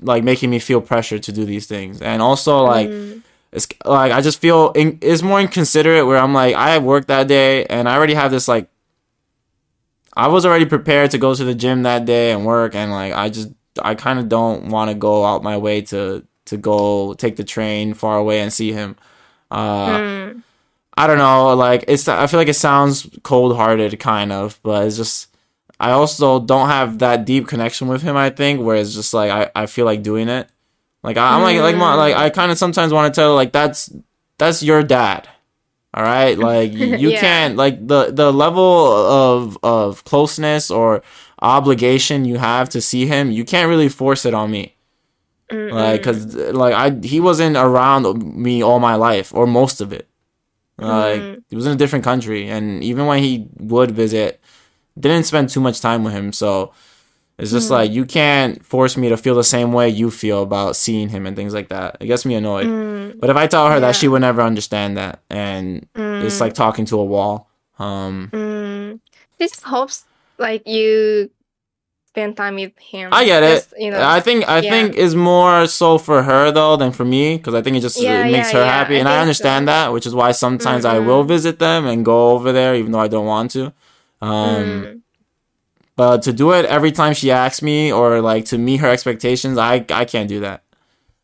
like making me feel pressure to do these things, and also like, Mm. it's like I just feel in, it's more inconsiderate where I'm like, I worked that day, and I already have this like, I was already prepared to go to the gym that day and work, and like I just I kind of don't want to go out my way to to go take the train far away and see him. Uh, Mm. I don't know. Like it's, I feel like it sounds cold hearted, kind of, but it's just, I also don't have that deep connection with him. I think where it's just like I, I feel like doing it. Like I, am like like my, like I kind of sometimes want to tell like that's that's your dad. All right, like you, you Yeah. can't like the the level of of closeness or obligation you have to see him. You can't really force it on me. Like, cause like I he wasn't around me all my life or most of it. Like Mm. he was in a different country, and even when he would visit, didn't spend too much time with him. So it's just like you can't force me to feel the same way you feel about seeing him and things like that. It gets me annoyed. Mm. But if I tell her that, she Yeah. would never understand that, and it's like talking to a wall. Um, Mm. She just hopes like you spend time with him. I get it. Just, you know. I think I yeah. think is more so for her though than for me because I think it just Yeah, it makes yeah, her happy, I and I understand so. that, which is why sometimes I will visit them and go over there even though I don't want to. Um, Mm. But to do it every time she asks me or like to meet her expectations, I I can't do that.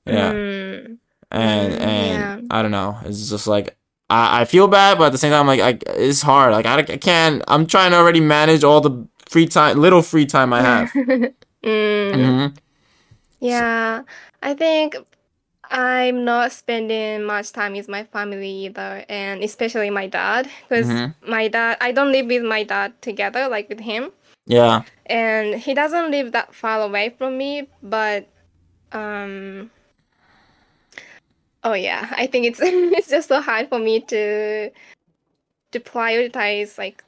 Yeah, Mm. and Mm, and. I don't know. It's just like. I, I feel bad, but at the same time, like I, it's hard. Like I, I can't. I'm trying to already manage all the free time, little free time I have. Mm. hmm Yeah, I think I'm not spending much time with my family either, and especially my dad, because Mhm. my dad, I don't live with my dad together, like with him, Yeah. and he doesn't live that far away from me, but um, oh yeah, I think it's it's just so hard for me to to prioritize like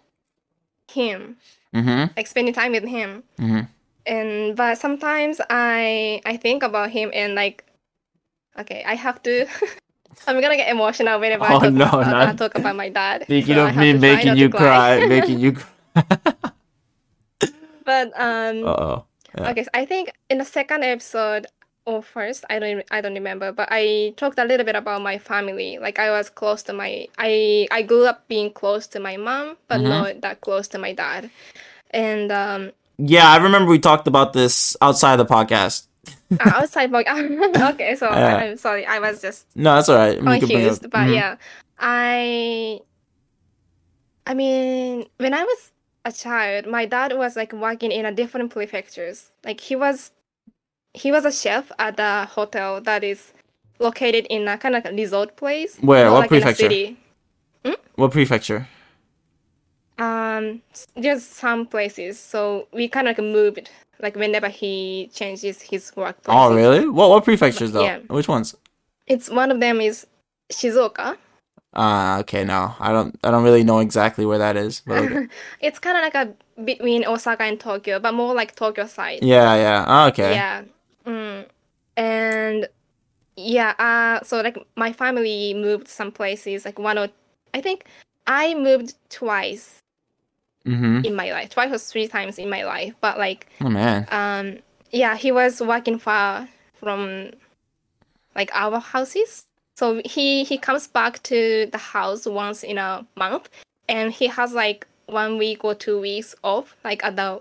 him, Mm-hmm. like spending time with him Mm-hmm. and but sometimes i i think about him and like okay i have to i'm gonna get emotional whenever I, Oh, talk no, about, I talk about my dad Speaking so of me making you cry, making you. but um oh. Yeah. okay so i think in the second episode or first i don't i don't remember but i talked a little bit about my family like i was close to my i i grew up being close to my mom but Mhm. not that close to my dad and um Yeah, I remember we talked about this outside the podcast. uh, outside work okay so Yeah. i'm sorry i was just No, that's all right. We can confused, up. but Mhm. yeah, I, I mean, when I was a child, my dad was like working in a different prefectures. Like he was, he was a chef at a hotel that is located in a kind of resort place. Where? What like prefecture? city. What prefecture? Um, there's some places, so we kind of like moved. Like whenever he changes his work. Oh, really? What what prefectures though? Yeah. Which ones? It's one of them is Shizuoka. Ah, okay. No, I don't. I don't really know exactly where that is. Okay. it's kind of like a between Osaka and Tokyo, but more like Tokyo side. yeah, yeah. Ah, okay. Yeah. Mm. And yeah, uh so like my family moved some places, like one or I think I moved twice Mm-hmm. in my life, twice or three times in my life. But like Oh man. um yeah, he was working far from like our houses. So he he comes back to the house once in a month and he has like one week or two weeks off, like at the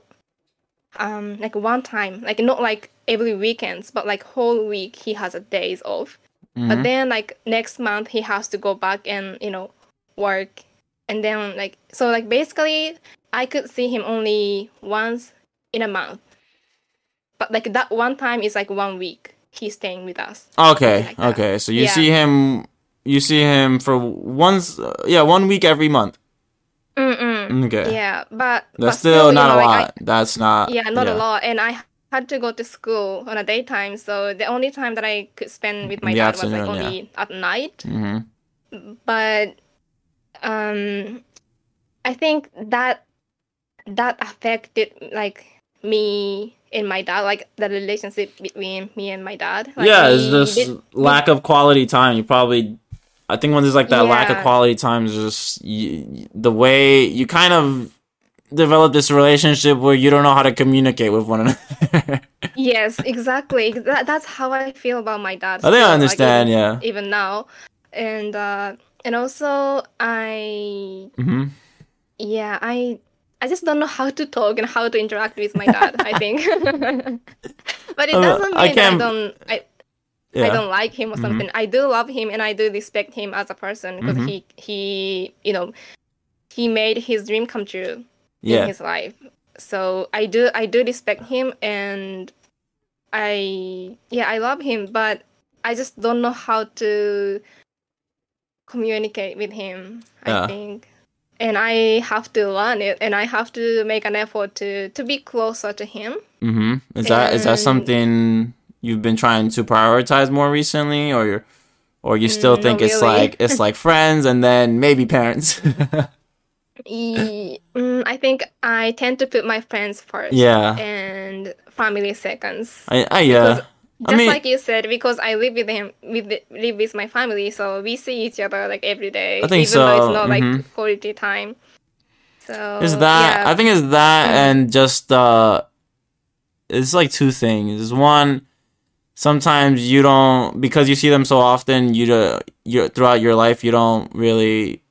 um like one time. Like not like every weekends, but like whole week he has a days off. But Mhm. then like next month he has to go back and, you know, work and then like so like basically I could see him only once in a month. But like that one time is like one week he's staying with us. Okay. like that. okay. So you Yeah. see him. You see him for once. Uh, yeah, one week every month. Mm-mm. Okay. Yeah, but but That's still you not know, a like, lot. That's not. Yeah, not a lot. And I had to go to school on a daytime, so the only time that I could spend with my the dad was like afternoon, yeah. only at night. hmm But um, I think that that affected like me and my dad, like the relationship between me and my dad. Like, yeah, it's just did- lack of quality time. You probably, I think when there's like that lack of quality time, is just you, the way you kind of develop this relationship where you don't know how to communicate with one another. Yes, exactly. That, that's how I feel about my dad. I think I like, understand. even, yeah. Even now, and uh, and also I mm-hmm. yeah I I just don't know how to talk and how to interact with my dad. I think, but it Uh, doesn't mean I I don't I. I don't like him or Mhm. something. I do love him and I do respect him as a person because Mhm. he he you know he made his dream come true in Yeah. his life. So I do I do respect him and I yeah, I love him, but I just don't know how to communicate with him. I think. And I have to learn it and I have to make an effort to to be closer to him. Mm-hmm. Is that is that something you've been trying to prioritize more recently, or you're or you still Mm, think it's really. like it's like friends and then maybe parents? E- mm, I think I tend to put my friends first yeah. and family seconds. I, I yeah. Because I Just mean, like you said, because I live with him, with live with my family, so we see each other like every day. I think even though it's not mhm. like quality time. So is that yeah. I think it's that Mhm. and just uh it's like two things. One sometimes you don't because you see them so often you do, you throughout your life you don't really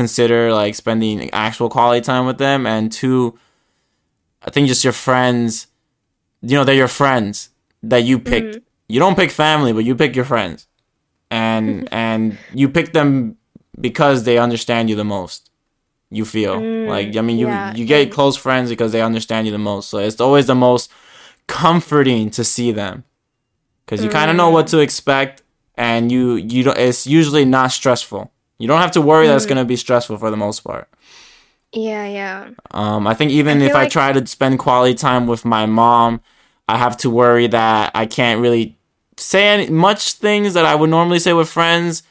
consider like spending actual quality time with them and two I think just your friends you know they're your friends that you picked. Mhm. You don't pick family, but you pick your friends. And and you pick them because they understand you the most you feel Mm, like i mean you yeah, you get close friends because they understand you the most so it's always the most comforting to see them because you kind of know Mm. what to expect and you you don't it's usually not stressful you don't have to worry that it's Mm. going to be stressful for the most part Yeah, yeah. um, I think even I if feel I try to spend quality time with my mom, I have to worry that I can't really say any, much things that I would normally say with friends.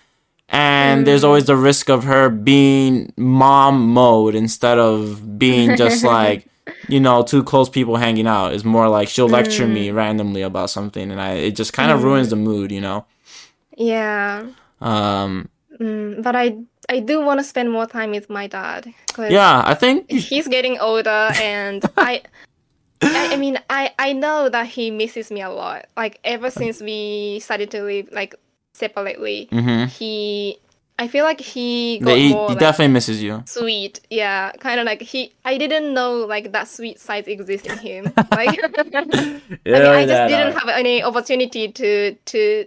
And there's Mm. always the risk of her being mom mode instead of being just like, you know, two close people hanging out. It's more like she'll lecture me Mm. randomly about something, and I it just kind of ruins the mood, you know. Yeah. Um, Mm, but I I do want to spend more time with my dad because yeah, I think he's getting older and I, I I mean I I know that he misses me a lot. Like ever since we started to live like separately, hmm he I feel like he got he, more he like, definitely misses you. sweet. Yeah, kind of like he I didn't know like that sweet side exists in him. Like I mean, I just didn't have any opportunity to to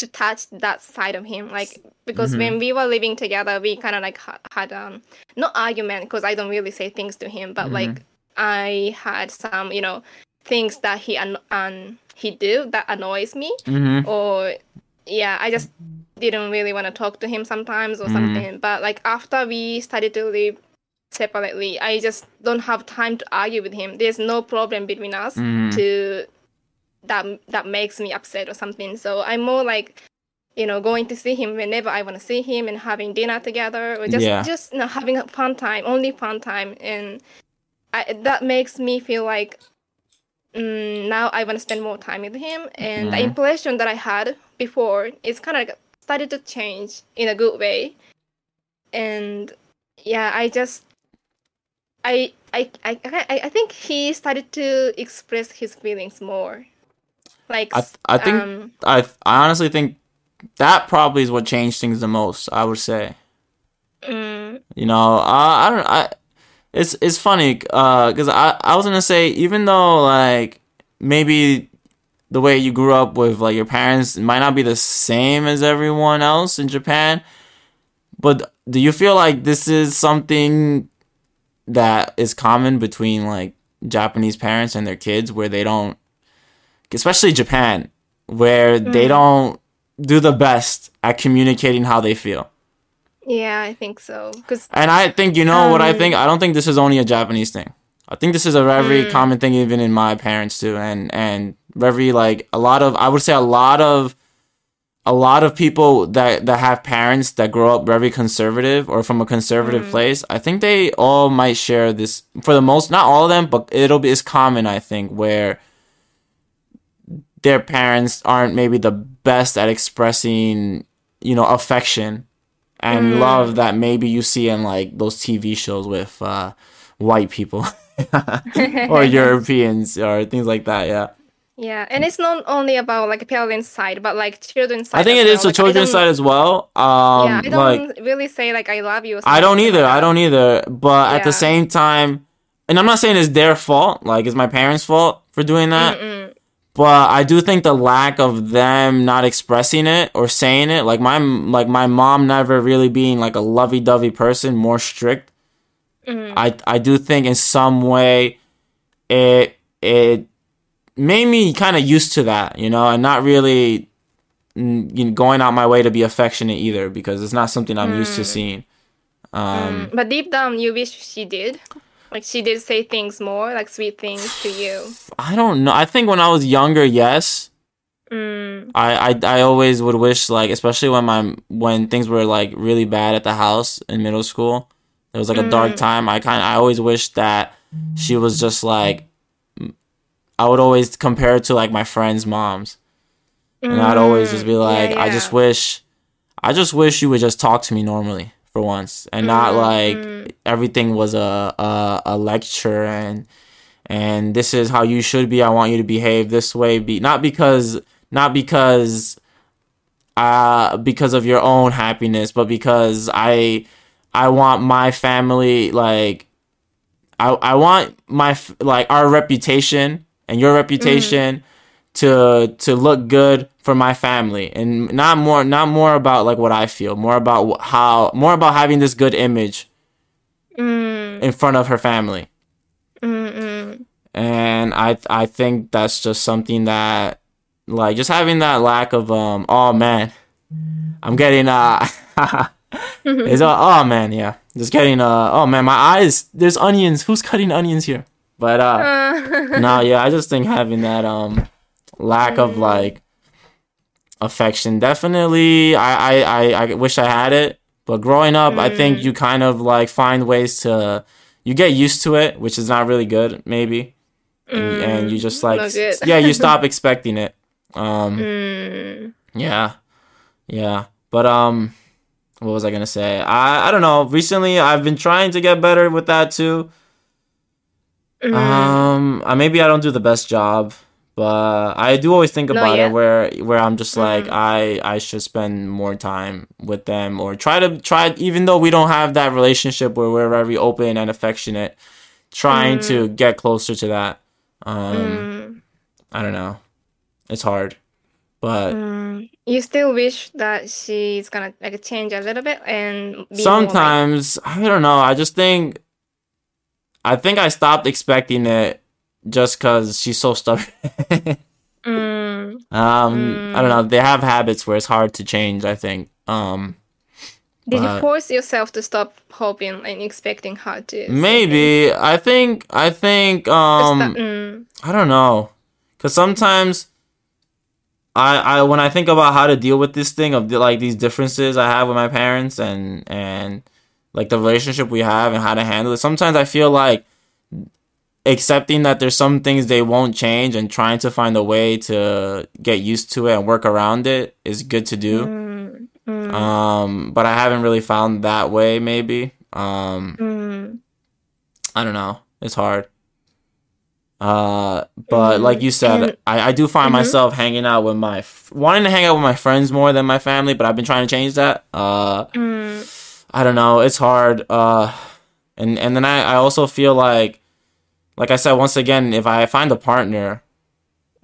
to touch that side of him like because Mhm. when we were living together we kind of like ha- had um not argument because i don't really say things to him but Mhm. like i had some you know things that he an- um, he do that annoys me hmm or yeah i just didn't really want to talk to him sometimes or Mhm. something but like after we started to live separately i just don't have time to argue with him there's no problem between us Mhm. to that that makes me upset or something so i'm more like you know going to see him whenever i want to see him and having dinner together or just Yeah. just you know, having a fun time only fun time and I, that makes me feel like mm, now i want to spend more time with him and the Mhm. impression that i had before is kind of started to change in a good way and yeah i just I, I I I think he started to express his feelings more. Like I, I think um, I I honestly think that probably is what changed things the most. I would say. mm, You know, uh, I don't. I it's it's funny because I I was gonna say even though like maybe the way you grew up with like your parents might not be the same as everyone else in Japan, but do you feel like this is something that is common between like Japanese parents and their kids where they don't especially Japan where they Mm. don't do the best at communicating how they feel. yeah, I think so. Cause And I think you know what I Um, think. I don't think this is only a Japanese thing. I think this is a very Mm. common thing even in my parents too, and and very like a lot of I would say a lot of a lot of people that that have parents that grow up very conservative or from a conservative Mm. place. I think they all might share this for the most, not all of them, but it'll be it's common. I think where their parents aren't maybe the best at expressing you know affection and Mm. love that maybe you see in like those TV shows with uh, white people or Europeans or things like that. Yeah, yeah, and it's not only about like a parents' side, but like children's side. I think it is well. the Like, children's side as well. Um, yeah, I don't really say like I love you. Or I don't either. like I don't either. But at the same time, and I'm not saying it's their fault. Like it's my parents' fault for doing that. Mm-mm. But I do think the lack of them not expressing it or saying it, like my like my mom never really being like a lovey-dovey person, more strict Mm. I I do think in some way it it made me kind of used to that, you know, and not really mm, you know, going out my way to be affectionate either because it's not something I'm used to seeing. Um, Mm, But deep down, you wish she did. Like she did say things more, like sweet things to you. I don't know. I think when I was younger, yes. Mm. I, I I always would wish like especially when my when things were like really bad at the house in middle school. It was like a dark time. I kind I always wished that she was just like I would always compare it to like my friends' moms. And I'd always just be Mm, like yeah, I just wish I just wish you would just talk to me normally for once and not Mm, like everything was a, a a lecture and and this is how you should be. I want you to behave this way. Be not because not because uh because of your own happiness, but because I I want my family like I I want my like our reputation and your reputation to to look good for my family. And not more not more about like what I feel, more about how more about having this good image Mm, in front of her family. mm, mm. and I I think that's just something that like just having that lack of um oh man. I'm getting uh it's uh, oh man yeah. Just getting uh oh man. My eyes there's onions. Who's cutting onions here? But uh Uh, no yeah I just think having that um lack of like affection. Definitely I I I, I wish I had it. But growing up I think you kind of like find ways to you get used to it which is not really good maybe. And, and you just like yeah you stop expecting it. Um mm, yeah. Yeah. But um what was i gonna say? I i don't know. Recently i've been trying to get better with that too. Mm. um maybe i don't do the best job but i do always think about it where where i'm just like i i should spend more time with them or try to try even though we don't have that relationship where we're very open and affectionate trying to get closer to that um Mm, I don't know. It's hard. But mm. You still wish that she's gonna like change a little bit and be more, sometimes I don't know. I just think I think I stopped expecting it just cuz she's so stubborn. Mm, um I don't know. They have habits where it's hard to change, I think. Um did you force yourself to stop hoping and expecting her to? maybe I think I think um that- mm, I don't know, because sometimes I I when I think about how to deal with this thing of the, like these differences I have with my parents and and like the relationship we have and how to handle it. Sometimes I feel like accepting that there's some things they won't change and trying to find a way to get used to it and work around it is good to do. mm, mm, Um, but I haven't really found that way. Maybe. Um, mm, I don't know. It's hard. Uh, but Mm, like you said, and- I, I do find Mhm. myself hanging out with my f- wanting to hang out with my friends more than my family, but I've been trying to change that. Uh, mm, I don't know. It's hard. Uh, and and then I I also feel like, like I said once again, if I find a partner,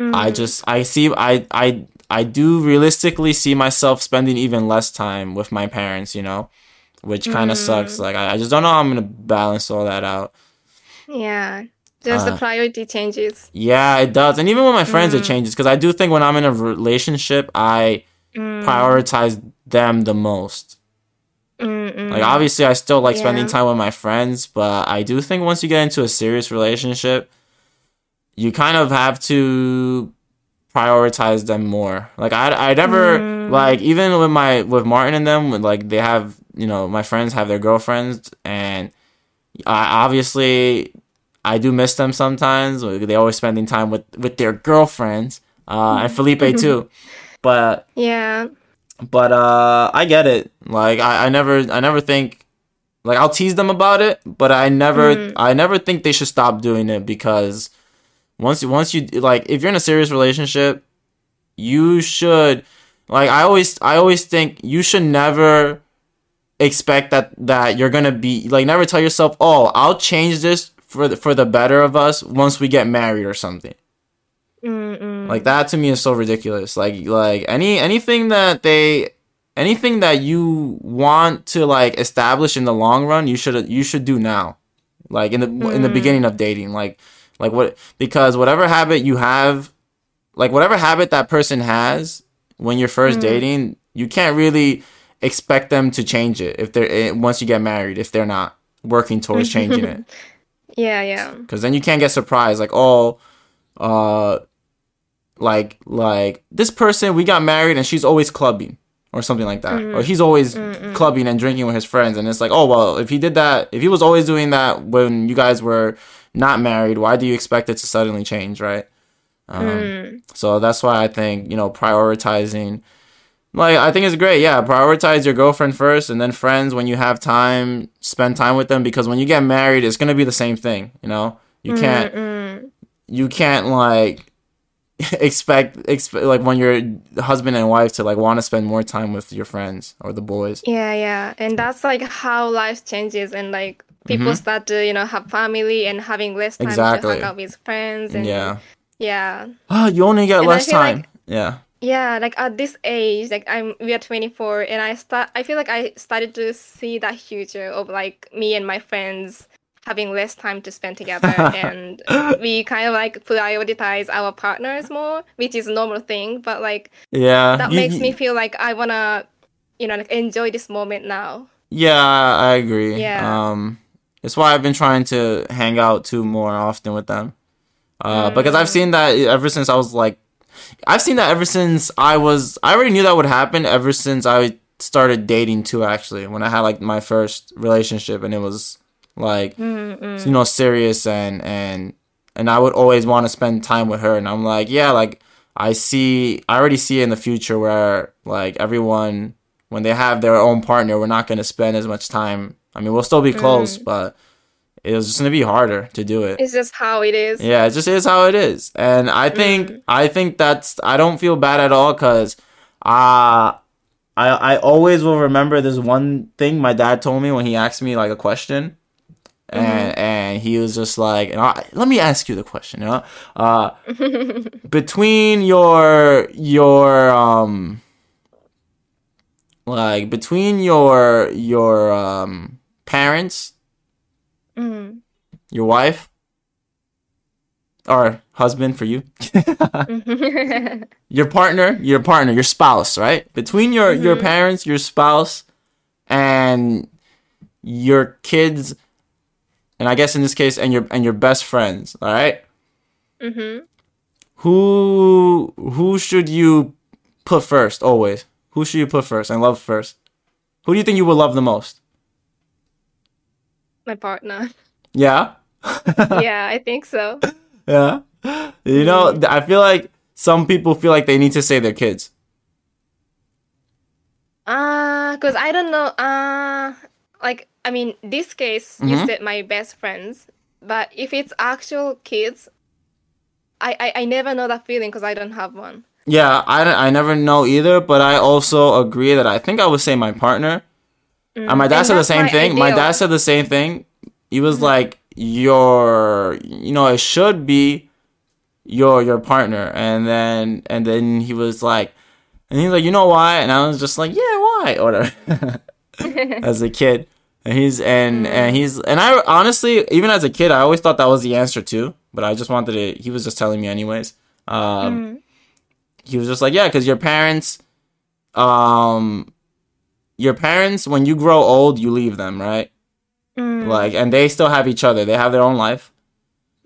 I mm. just I see I I I do realistically see myself spending even less time with my parents. You know, which kind of sucks. Mm. Like I, I just don't know how I'm gonna balance all that out. Yeah, just Uh, the priority changes. Yeah, it does. And even with my friends, it Mm. changes because I do think when I'm in a relationship, I Mm, prioritize them the most. Mm, mm. Like, obviously, I still like spending time with my friends, but I do think once you get into a serious relationship, you kind of have to prioritize them more. Like, I, I never, Mm. like, even with my, with Martin and them, like, they have, you know, my friends have their girlfriends, and I obviously, I do miss them sometimes. They always spending time with, with their girlfriends, uh, and Felipe too. But Yeah. But uh I get it. Like I, I never I never think like I'll tease them about it, but I never Mm. I never think they should stop doing it because once once you like if you're in a serious relationship, you should like I always I always think you should never expect that that you're gonna be like never tell yourself oh I'll change this for the, for the better of us once we get married or something Mm-mm. like that to me is so ridiculous. Like like any anything that they anything that you want to like establish in the long run, you should you should do now. like in the in the beginning of dating, like like what because whatever habit you have, like whatever habit that person has when you're 1st dating, you can't really expect them to change it if they're eh, once you get married if they're not working towards changing it Yeah, yeah. because then you can't get surprised like oh uh like like this person we got married and she's always clubbing or something like that or mm-hmm. he's always mm-hmm. clubbing and drinking with his friends and it's like oh well if he did that if he was always doing that when you guys were not married why do you expect it to suddenly change right um, mm. so that's why i think you know prioritizing like I think it's great. Yeah, prioritize your girlfriend first, and then friends when you have time, spend time with them. Because when you get married, it's gonna be the same thing. You know, you can't, mm-hmm. you can't like expect expect like when you're husband and wife to like want to spend more time with your friends or the boys. Yeah, yeah. And that's like how life changes and like people start to, you know, have family and having less time to hang out with friends and Yeah. yeah. Ah, you only get And less time. like- yeah. Yeah, like at this age, like I'm we are 24 and I start I feel like I started to see that future of like me and my friends having less time to spend together and we kind of like prioritize our partners more, which is a normal thing, but like Yeah. that You- makes you- me feel like I want to you know, like enjoy this moment now. Yeah, I agree. Yeah. Um, it's why I've been trying to hang out too more often with them. Uh, because I've seen that ever since I was like, I've seen that ever since I was. I already knew that would happen ever since I started dating too. Actually, when I had like my first relationship, and it was like, mm, mm. you know, serious and and and I would always want to spend time with her, and I'm like, yeah, like I see, I already see in the future where like everyone when they have their own partner, we're not going to spend as much time. I mean, we'll still be close, mm. but it was just going to be harder to do it. It's just how it is. Yeah, it just is how it is. And I think I think that's I don't feel bad at all cuz uh I I always will remember this one thing my dad told me when he asked me like a question. And and he was just like, and I, let me ask you the question, you know? Uh between your your um like between your your um parents, Mhm. your wife or husband for you, your partner, your partner, your spouse, right? Between your your parents, your spouse, and your kids, and I guess in this case, and your and your best friends, all right? Mhm. Who who should you put first? Always, who should you put first and love first? Who do you think you would love the most? My partner. Yeah. yeah, I think so. Yeah. You know, I feel like some people feel like they need to say their kids. Uh, cause I don't know. Uh, like I mean, this case you Mhm. said my best friends, but if it's actual kids, I I, I never know that feeling because I don't have one. Yeah, I, I never know either, but I also agree that I think I would say my partner. And my dad And said the same my thing. My dad said the same thing. He was like, "Your, you know, it should be your your partner." And then and then he was like, and he's like, "You know why?" And I was just like, "Yeah, why?" Or whatever. as a kid, he's and and he's and I honestly, even as a kid, I always thought that was the answer too. But I just wanted to. He was just telling me anyways. Um, He was just like, "Yeah, because your parents, um." Your parents, when you grow old, you leave them, right? Mm, like and they still have each other they have their own life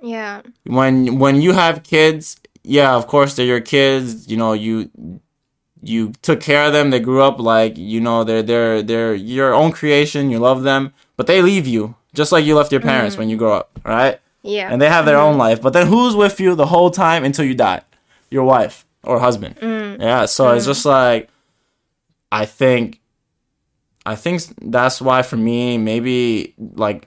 yeah. when when you have kids yeah of course they're your kids you know you you took care of them. They grew up like you know they're they're they're your own creation. You love them but they leave you just like you left your parents when you mm-hmm. grow up right? Yeah. and they have their own mm-hmm. life but then who's with you the whole time until you die? Your wife or husband. Mm. Yeah so it's just mm. like i think i think that's why for me maybe like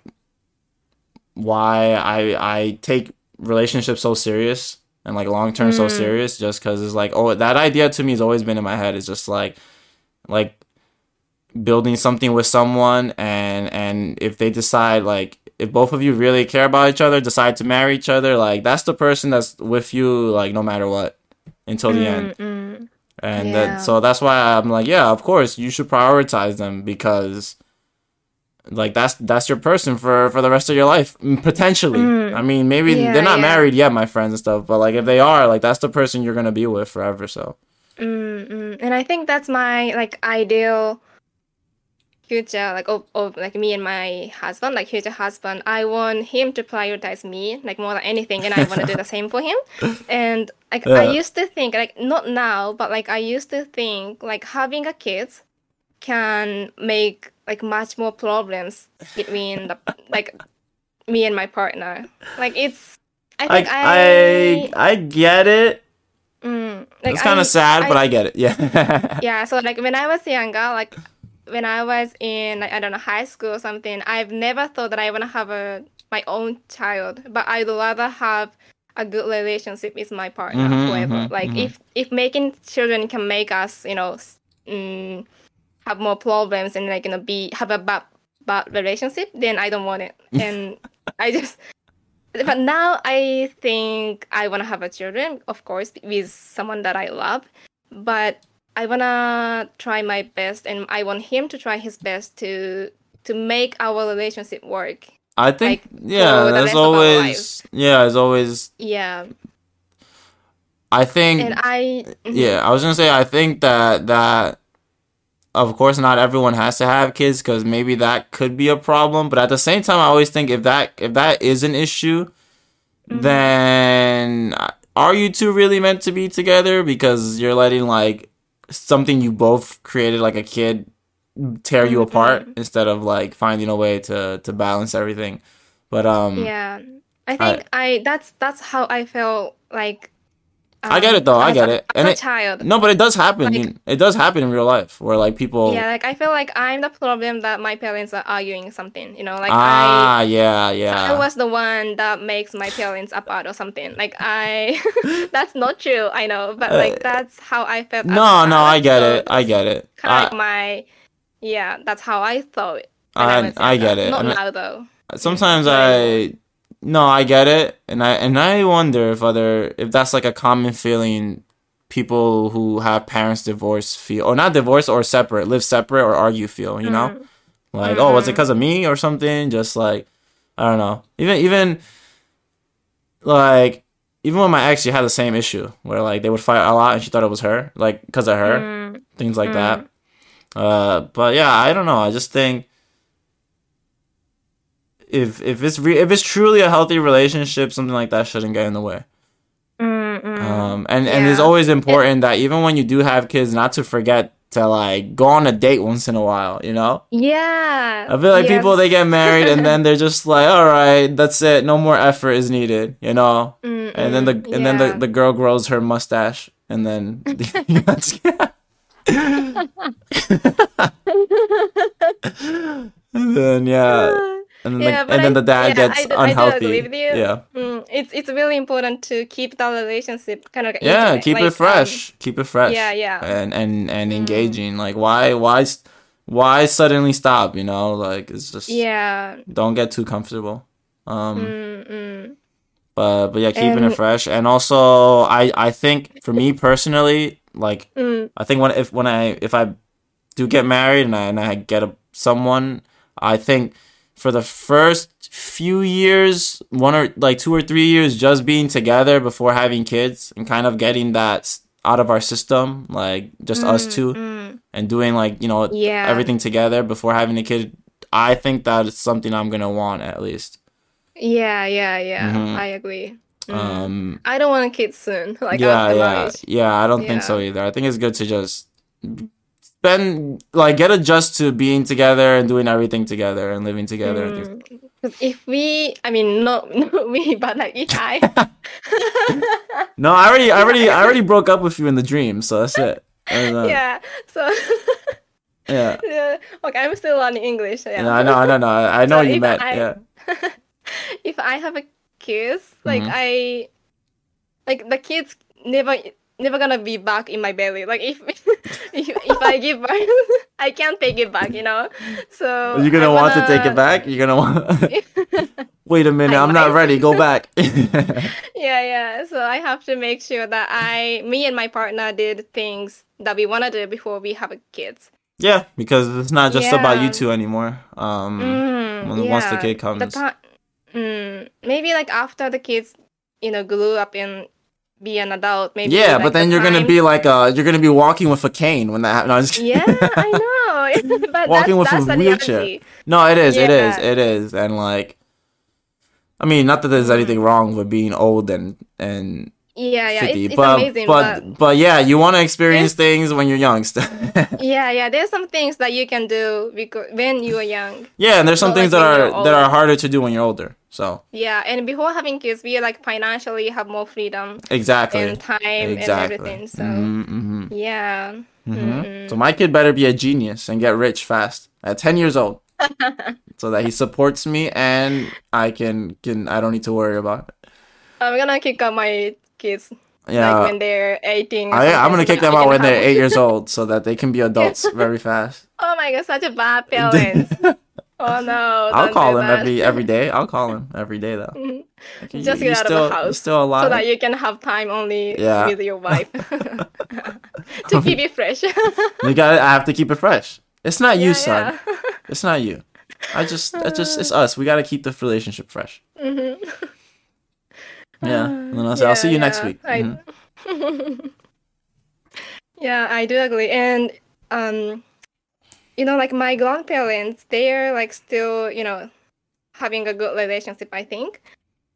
why i i take relationships so serious and like long term so serious just because it's like oh that idea to me has always been in my head. It's just like like building something with someone and and if they decide like if both of you really care about each other decide to marry each other like that's the person that's with you like no matter what until the end. Mm, and Yeah. that so that's why i'm like yeah of course you should prioritize them because like that's that's your person for for the rest of your life potentially. Mm. I mean, maybe Yeah, they're not yeah. married yet, my friends and stuff, but like if they are, like that's the person you're gonna be with forever. So Mm, mm. And I think that's my like ideal future, like of, of like me and my husband, like future husband. I want him to prioritize me like more than anything, and I want to do the same for him. And like I used to think, like not now, but like I used to think like having a kid can make like much more problems between the like me and my partner. Like it's. I think I, I I get it. mm, like it's kind of sad, I- but I get it. Yeah. yeah so like when i was younger like when i was in like i don't know high school or something i've never thought that i want to have a my own child but i'd rather have a good relationship with my partner Mhm, whoever mhm, like mhm. if if making children can make us you know mm, have more problems and like you know be have a bad bad relationship then i don't want it. And i just but now i think i want to have a children of course with someone that i love but I wanna try my best, and I want him to try his best to to make our relationship work. I think like, yeah, for the there's rest of our always yeah, there's always Yeah, I think and I yeah, mm-hmm. I was gonna say I think that that of course not everyone has to have kids because maybe that could be a problem, but at the same time I always think if that if that is an issue, Mm-hmm. then are you two really meant to be together because you're letting like something you both created like a kid tear you Mhm. apart instead of like finding a way to to balance everything. But um yeah. I think I, that's that's how I feel like. I get it, though, I get a- it. And it- child, no, but it does happen. Like- you- it does happen in real life where like people yeah, like I feel like I'm the problem that my parents are arguing something. You know, like ah, yeah, I. yeah. I was the one that makes my parents apart or something. Like I, that's not true. I know, but like that's how I felt. Uh, no, no, I get so it. I get it. kind of like my yeah that's how i thought when I, I get it. not I- now though sometimes. I no, I get it, and I and I wonder if other if that's like a common feeling people who have parents divorce feel or not divorce or separate live separate or argue feel you know Mm. like oh was it because of me or something just like I don't know even even like even with my ex she had the same issue where like they would fight a lot and she thought it was her like because of her Mm, things like Mm. that. Uh, but yeah, I don't know. I just think if if it's re- if it's truly a healthy relationship, something like that shouldn't get in the way. Um, and and it's always important that even when you do have kids, not to forget to like go on a date once in a while. You know, yeah I feel like people they get married and then they're just like, all right, that's it. No more effort is needed. You know. Mm, And then the and then the, the girl grows her mustache and then and then yeah and then, Yeah, the, and then the dad yeah, gets I I unhealthy agree with you. yeah Mm, it's it's really important to keep the relationship kind of yeah intimate, keep like, it um, fresh keep it fresh yeah, yeah. and and and Mm. engaging like why why why suddenly stop you know like it's just yeah don't get too comfortable um mm, mm. but but yeah keeping it fresh and also i i think for me personally like Mm, I think when if when I if I do get married and I and I get a someone, I think for the first few years, one or like two or three years, just being together before having kids and kind of getting that out of our system, like just us mm, two, mm. and doing like you know yeah everything together before having a kid. I think that is something I'm gonna want at least. yeah yeah yeah Mhm. i agree Mm. Um, i don't want kids soon like yeah, yeah, yeah. I don't think so either. I think it's good to just spend like get adjust to being together and doing everything together and living together. Mm. if we, I mean, not, not me, but like if I, No, I already, I already, I already broke up with you in the dream, so that's it. That's, uh, yeah, so, yeah. yeah, okay, I'm still learning English. Yeah, Yeah, I know, I know, no, I know So you meant. I- Yeah, if I have a kiss, like Mhm. I, like the kids never, never gonna be back in my belly. Like if, if, if I give birth, I can't take it back, you know. So you're gonna I want to take it back. You're gonna want. Wait a minute, I I'm not ready. Go back. yeah yeah so i have to make sure that i me and my partner did things that we want to do before we have kids Yeah, because it's not just about you two anymore. Um, Mm, when- once the yeah. kid comes. The ti- mm, maybe like after the kids, you know, grew up and be an adult. Maybe yeah, but then the you're gonna be like uh, you're gonna be walking with a cane when that happens. No, I'm just kidding. Yeah, I know. but Walking with that's, a wheelchair. reality. No, it is, it is, Yeah. it is, and like, I mean, not that there's anything wrong with being old and and Yeah, yeah, fifty, it's, it's but, amazing. but But, but yeah, you want to experience things when you're young. still. yeah, yeah, there's some things that you can do because when you are young. yeah, and there's some things like that are that are harder to do when you're older. So Yeah, and before having kids, we like financially have more freedom exactly, and time exactly. and everything. So Mhm, mhm, yeah. mhm. Mm-mm. So my kid better be a genius and get rich fast at 10 years old, so that he supports me and I can can I don't need to worry about it. I'm gonna kick out my kids Yeah. like when they're 18. I, I'm gonna kick them out when they're eight years old, so that they can be adults very fast. Oh my god, such a bad parents. Oh no. I'll call him that. every every day. I'll call him every day though. Mhm. Like, Just you get out of the house still alive. so that you can have time only Yeah. with your wife to keep it fresh. You got. I have to keep it fresh. It's not you, son. yeah. It's not you. I just, I just, it's us. We got to keep the relationship fresh. Mhm. Yeah. And then I'll say, I'll see you next week. I- Mhm. yeah, I do agree. And um, you know, like my grandparents, they're like still, you know, having a good relationship. I think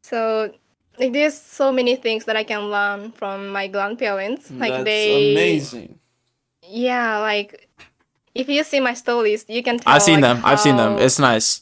so. Like, there's so many things that I can learn from my grandparents. Like That's they, amazing. yeah, like if you see my stories, you can tell. I've seen like, them. I've seen them. It's nice.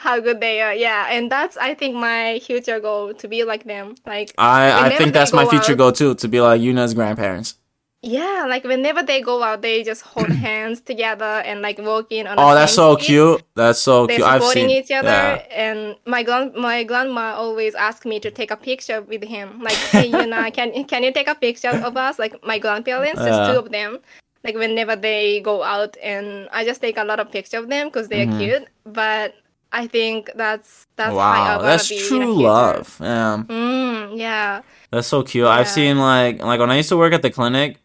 how good they are. Yeah, and that's I think my future goal to be like them. Like I, I think that's my future out- goal too. To be like Yuuna's grandparents. Yeah, like whenever they go out, they just hold hands together and like walking on. Oh, that's so street. cute. That's so They're cute. I've supporting seen. each other, Yeah. and my grand my grandma always asked me to take a picture with him. Like, hey, Yuuna, can can you take a picture of us? Like my grandparents, just two of them. Like whenever they go out, and I just take a lot of pictures of them because they're Mhm. cute. But I think that's that's Wow, that's be in the true love. Yeah, Mm, yeah. that's so cute. I've seen like like when I used to work at the clinic,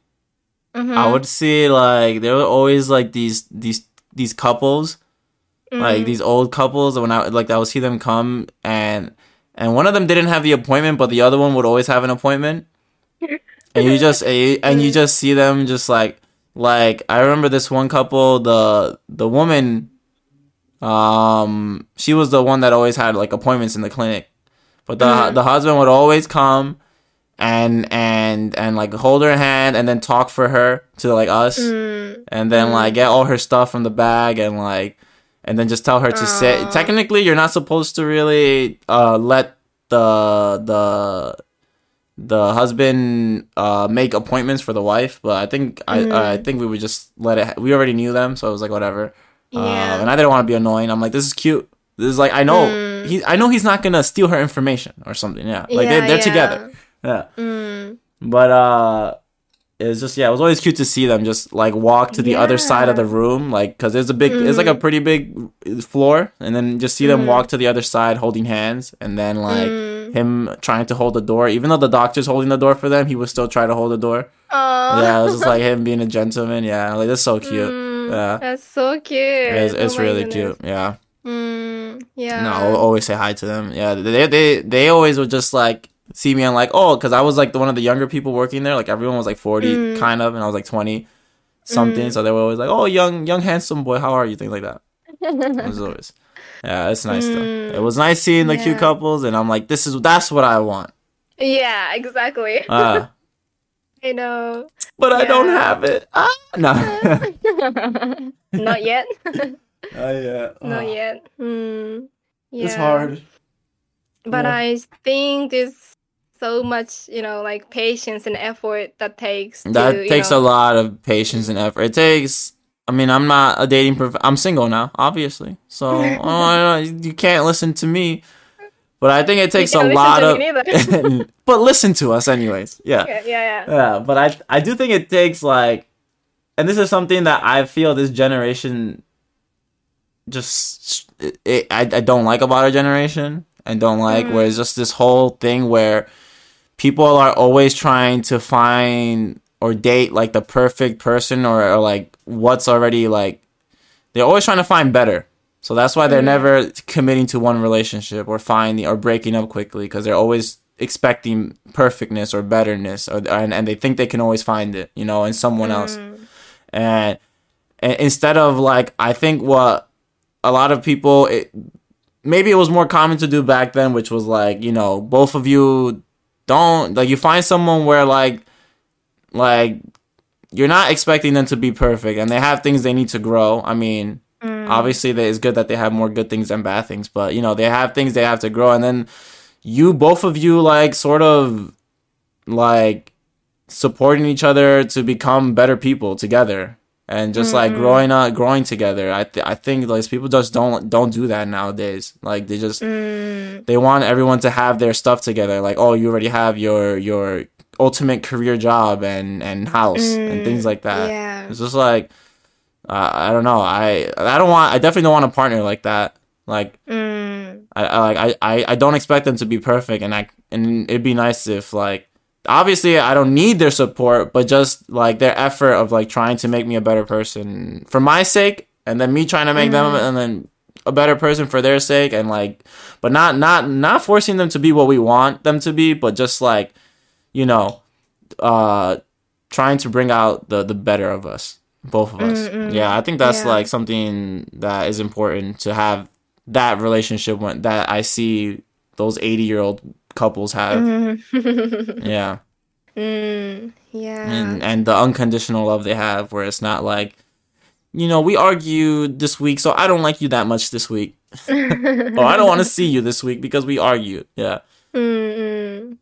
Mhm. I would see like there were always like these these these couples, like Mhm. these old couples. When I like I would see them come and and one of them didn't have the appointment, but the other one would always have an appointment. and you just and you- and you just see them just like like I remember this one couple the the woman um she was the one that always had like appointments in the clinic but the Mhm. the husband would always come and and and like hold her hand and then talk for her to like us Mm. and then like get all her stuff from the bag and like and then just tell her to sit technically you're not supposed to really uh let the the the husband uh make appointments for the wife but i think i i Mm. think we would just let it we already knew them so it was like whatever Yeah. and i didn't want to be annoying i'm like this is cute this is like i know Mm. he i know he's not gonna steal her information or something yeah like Yeah, they, they're yeah. together yeah Mm. but uh it was just yeah it was always cute to see them just like walk to the other side of the room like because it's a big it's like a pretty big floor and then just see them Mm. walk to the other side holding hands and then like Mm. him trying to hold the door even though the doctor's holding the door for them he would still try to hold the door yeah it was just like him being a gentleman yeah like that's so cute Mm, Yeah. That's so cute. it's, Oh it's my really goodness. cute yeah Mm, yeah. no I'll always say hi to them yeah they they they always would just like see me and like oh because i was like the one of the younger people working there like everyone was like 40 Mm. kind of and i was like 20 something Mm. so they were always like oh young young handsome boy how are you things like that it was always yeah it's nice though Mm. it was nice seeing the cute couples and i'm like this is that's what i want yeah, exactly. uh, I know. but i don't have it ah, no Not yet. oh yeah Not yet. Mm, yeah. it's hard But Yeah. I think there's so much, you know, like patience and effort that takes. To, that takes know, a lot of patience and effort. It takes. I mean, I'm not a dating. Prof- I'm single now, obviously. So uh, you can't listen to me. But I think it takes a lot of. but listen to us, anyways. Yeah. Yeah, yeah, yeah. Yeah. But I I do think it takes like, and this is something that I feel this generation. Just it, it, I I don't like about our generation. I don't like Mm. where it's just this whole thing where people are always trying to find or date like the perfect person or, or like what's already like they're always trying to find better. So that's why they're mm-hmm. never committing to one relationship or finding or breaking up quickly because they're always expecting perfectness or betterness or and, and they think they can always find it, you know, in someone else. Mm-hmm. And, and instead of like I think what a lot of people it, maybe it was more common to do back then which was like, you know, both of you don't like you find someone where like like you're not expecting them to be perfect and they have things they need to grow. I mean, mm. obviously that it's good that they have more good things than bad things, but you know, they have things they have to grow. And then you both of you like sort of like supporting each other to become better people together and just like growing up growing together i th- i think like people just don't don't do that nowadays. Like they just they want everyone to have their stuff together. Like oh you already have your your ultimate career job and and house and things like that. Yeah. it's just like uh, i don't know. I i don't want i definitely don't want a partner like that. Like Mm. I, I like I, I I don't expect them to be perfect and I and it'd be nice if like obviously I don't need their support but just like their effort of like trying to make me a better person for my sake and then me trying to make them and then a better person for their sake and like but not not not forcing them to be what we want them to be but just like you know uh trying to bring out the the better of us both of us. Yeah i think that's Yeah. like something that is important to have that relationship when that i see those 80 year old couples have yeah Mm. Yeah. and and the unconditional love they have where it's not like you know we argued this week so i don't like you that much this week or i don't want to see you this week because we argued yeah Mm-mm.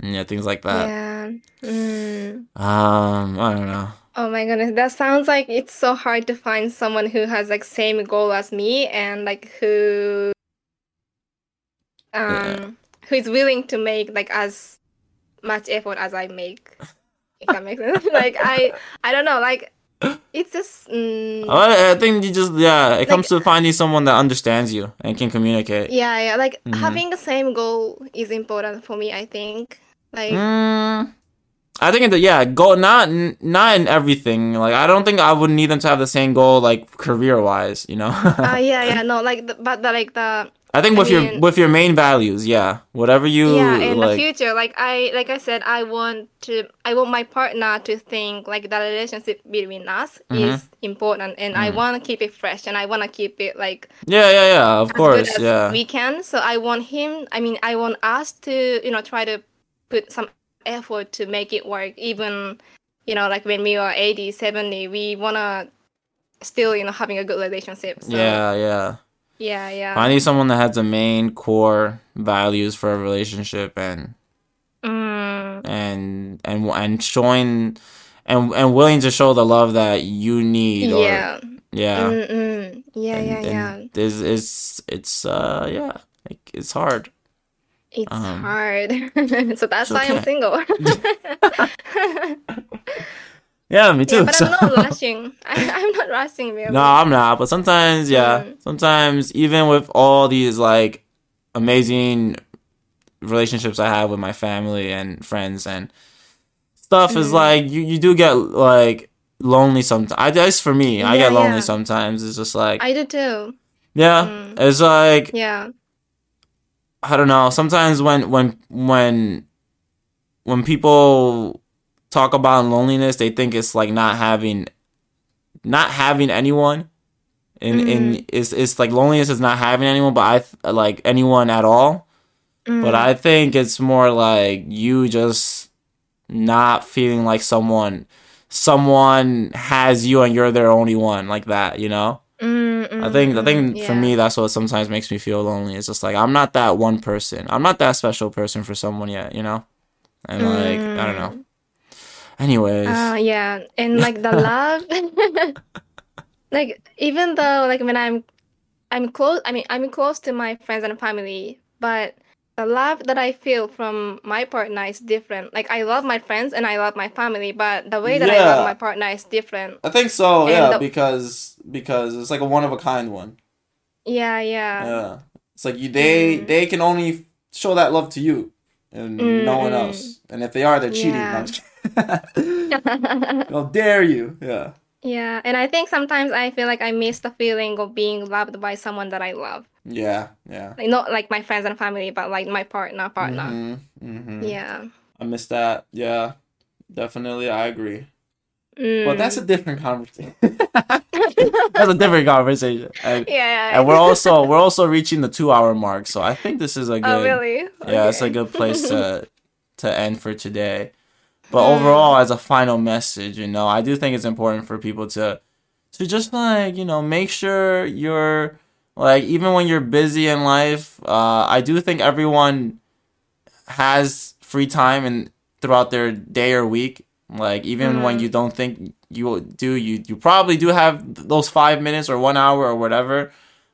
yeah things like that Yeah. Mm. um i don't know Oh my goodness, that sounds like it's so hard to find someone who has like same goal as me and like who um who is willing to make like as much effort as I make. If that makes sense. like I I don't know, like it's just mm, I, I think you just yeah it comes to finding someone that understands you and can communicate yeah, yeah, like Mhm. having the same goal is important for me, I think. Like Mm, I think it, yeah, go not not in everything. Like I don't think I would need them to have the same goal like career wise. You know. uh, yeah, yeah, no, like the, but the like the I think I with your with your main values, yeah, whatever you yeah in the future like i like i said i want to i want my partner to think like the relationship between us Mm-hmm. is important and i want to keep it fresh and i want to keep it like Yeah, yeah, yeah. Of course, yeah. we can so i want him i mean i want us to you know try to put some effort to make it work even you know like when we are 80 70 we want to still you know having a good relationship so yeah, yeah. Yeah yeah Finding someone that has the main core values for a relationship and mm, and and and showing and and willing to show the love that you need. Or, yeah yeah. Mm-mm. yeah and, yeah yeah This is it's uh yeah, like, it's hard. It's Um, hard. so that's why I'm single. Yeah, me too. yeah, but so- I'm not rushing. I, I'm not rushing really. No, I'm not. But sometimes, yeah, Mm. sometimes even with all these like amazing relationships I have with my family and friends and stuff, is Mm. like you you do get like lonely sometimes. I guess for me, I get lonely yeah. sometimes. It's just like I do too. yeah, Mm. it's like Yeah. I don't know. Sometimes when when when when people talk about loneliness, they think it's like not having not having anyone. In in it's it's like loneliness is not having anyone, but I th- like anyone at all. Mm. But I think it's more like you just not feeling like someone someone has you and you're their only one like that, you know? Mm, I think I mm, think mm, for me that's what sometimes makes me feel lonely. It's just like I'm not that one person. I'm not that special person for someone yet, you know? And like I don't know. Anyways. Uh, yeah, and like the love, like even though like when I'm, I'm close. I mean, I'm close to my friends and family, but the love that I feel from my partner is different. Like I love my friends and I love my family, but the way that I love my partner is different. I think so, and yeah, the- because because it's like a one of a kind one. Yeah, yeah. Yeah. It's like you they Mm. they can only show that love to you and no one Mm, mm. else. And if they are, they're cheating. Yeah. How dare you? Yeah. yeah, and I think sometimes I feel like I miss the feeling of being loved by someone that I love. Yeah. Yeah. Like not like my friends and family, but like my partner, partner. Mhm, mhm. Yeah. I miss that. Yeah. Definitely, I agree. Mm. But that's a different conversation. that's a different conversation. And, yeah. and we're also we're also reaching the two hour mark, so I think this is a good Oh really? yeah, it's a good place to to end for today. But Hmm. overall, as a final message, you know, I do think it's important for people to to just like you know make sure you're like even when you're busy in life. Uh, I do think everyone has free time and throughout their day or week. Like even when Mm. you don't think you do, you you probably do have those five minutes or one hour or whatever.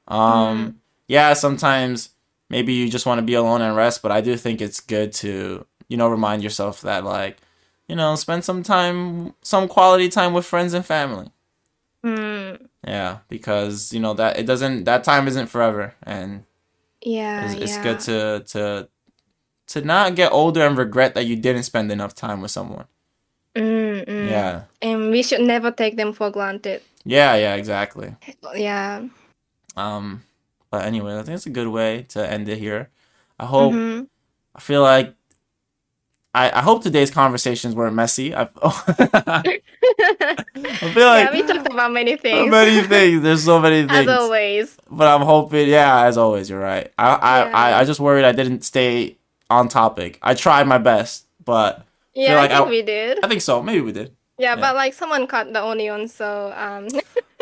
Um, yeah, sometimes maybe you just want to be alone and rest, but I do think it's good to you know remind yourself that like you know spend some time, some quality time with friends and family. Mm. Yeah, because you know that it doesn't that time isn't forever, and Yeah. it's, it's yeah. good to to to not get older and regret that you didn't spend enough time with someone. Mm, mm. Yeah, And we should never take them for granted. yeah, yeah, exactly. Yeah. Um, but anyway, I think it's a good way to end it here. I hope. Mhm. I feel like. I, I hope today's conversations weren't messy. I, I feel like yeah, we talked about many so things. many things. There's so many As things. always. But I'm hoping, yeah, as always, you're right. I, I, Yeah. I, I just worried I didn't stay on topic. I tried my best, but Yeah, like I think we did. I think so. Maybe we did. Yeah, yeah. but like someone cut the onion, so um.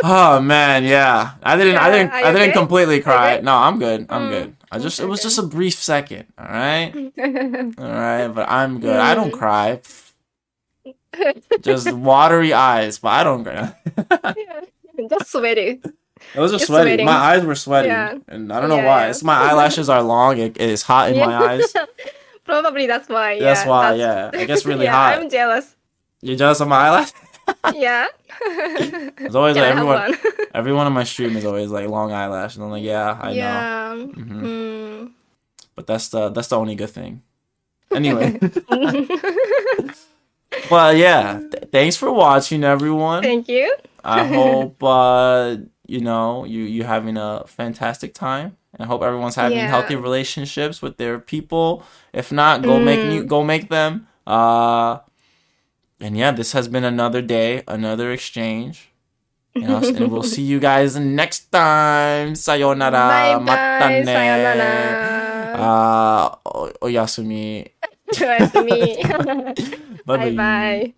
Oh man, yeah. I didn't. I didn't. I didn't completely cry. No, I'm good. I'm Mm, good. I just. It was just a brief second. All right. All right. But I'm good. I don't cry. Just watery eyes, but I don't cry. Just sweaty. It was just sweaty. sweating. My eyes were sweaty, Yeah. and I don't know Yeah, why. yeah. It's my eyelashes are long. It, is hot in my eyes. Probably that's why. That's why, yeah. It gets really hot. I'm jealous. You jealous of my eyelash? Yeah. It's always like everyone. Everyone on my stream is always like long eyelash, and I'm like, yeah, I know. yeah. Mhm. Mm. But that's the that's the only good thing. Anyway, but yeah, th- thanks for watching, everyone. Thank you. I hope uh, you know you you having a fantastic time. And I hope everyone's having Yeah. healthy relationships with their people. If not, go make Mm. new go make them. Uh, and yeah, this has been another day, another exchange. And, we'll see you guys next time. Sayonara. Bye bye. Mata ne. Sayonara. Uh, oyasumi. Oyasumi. Bye bye bye.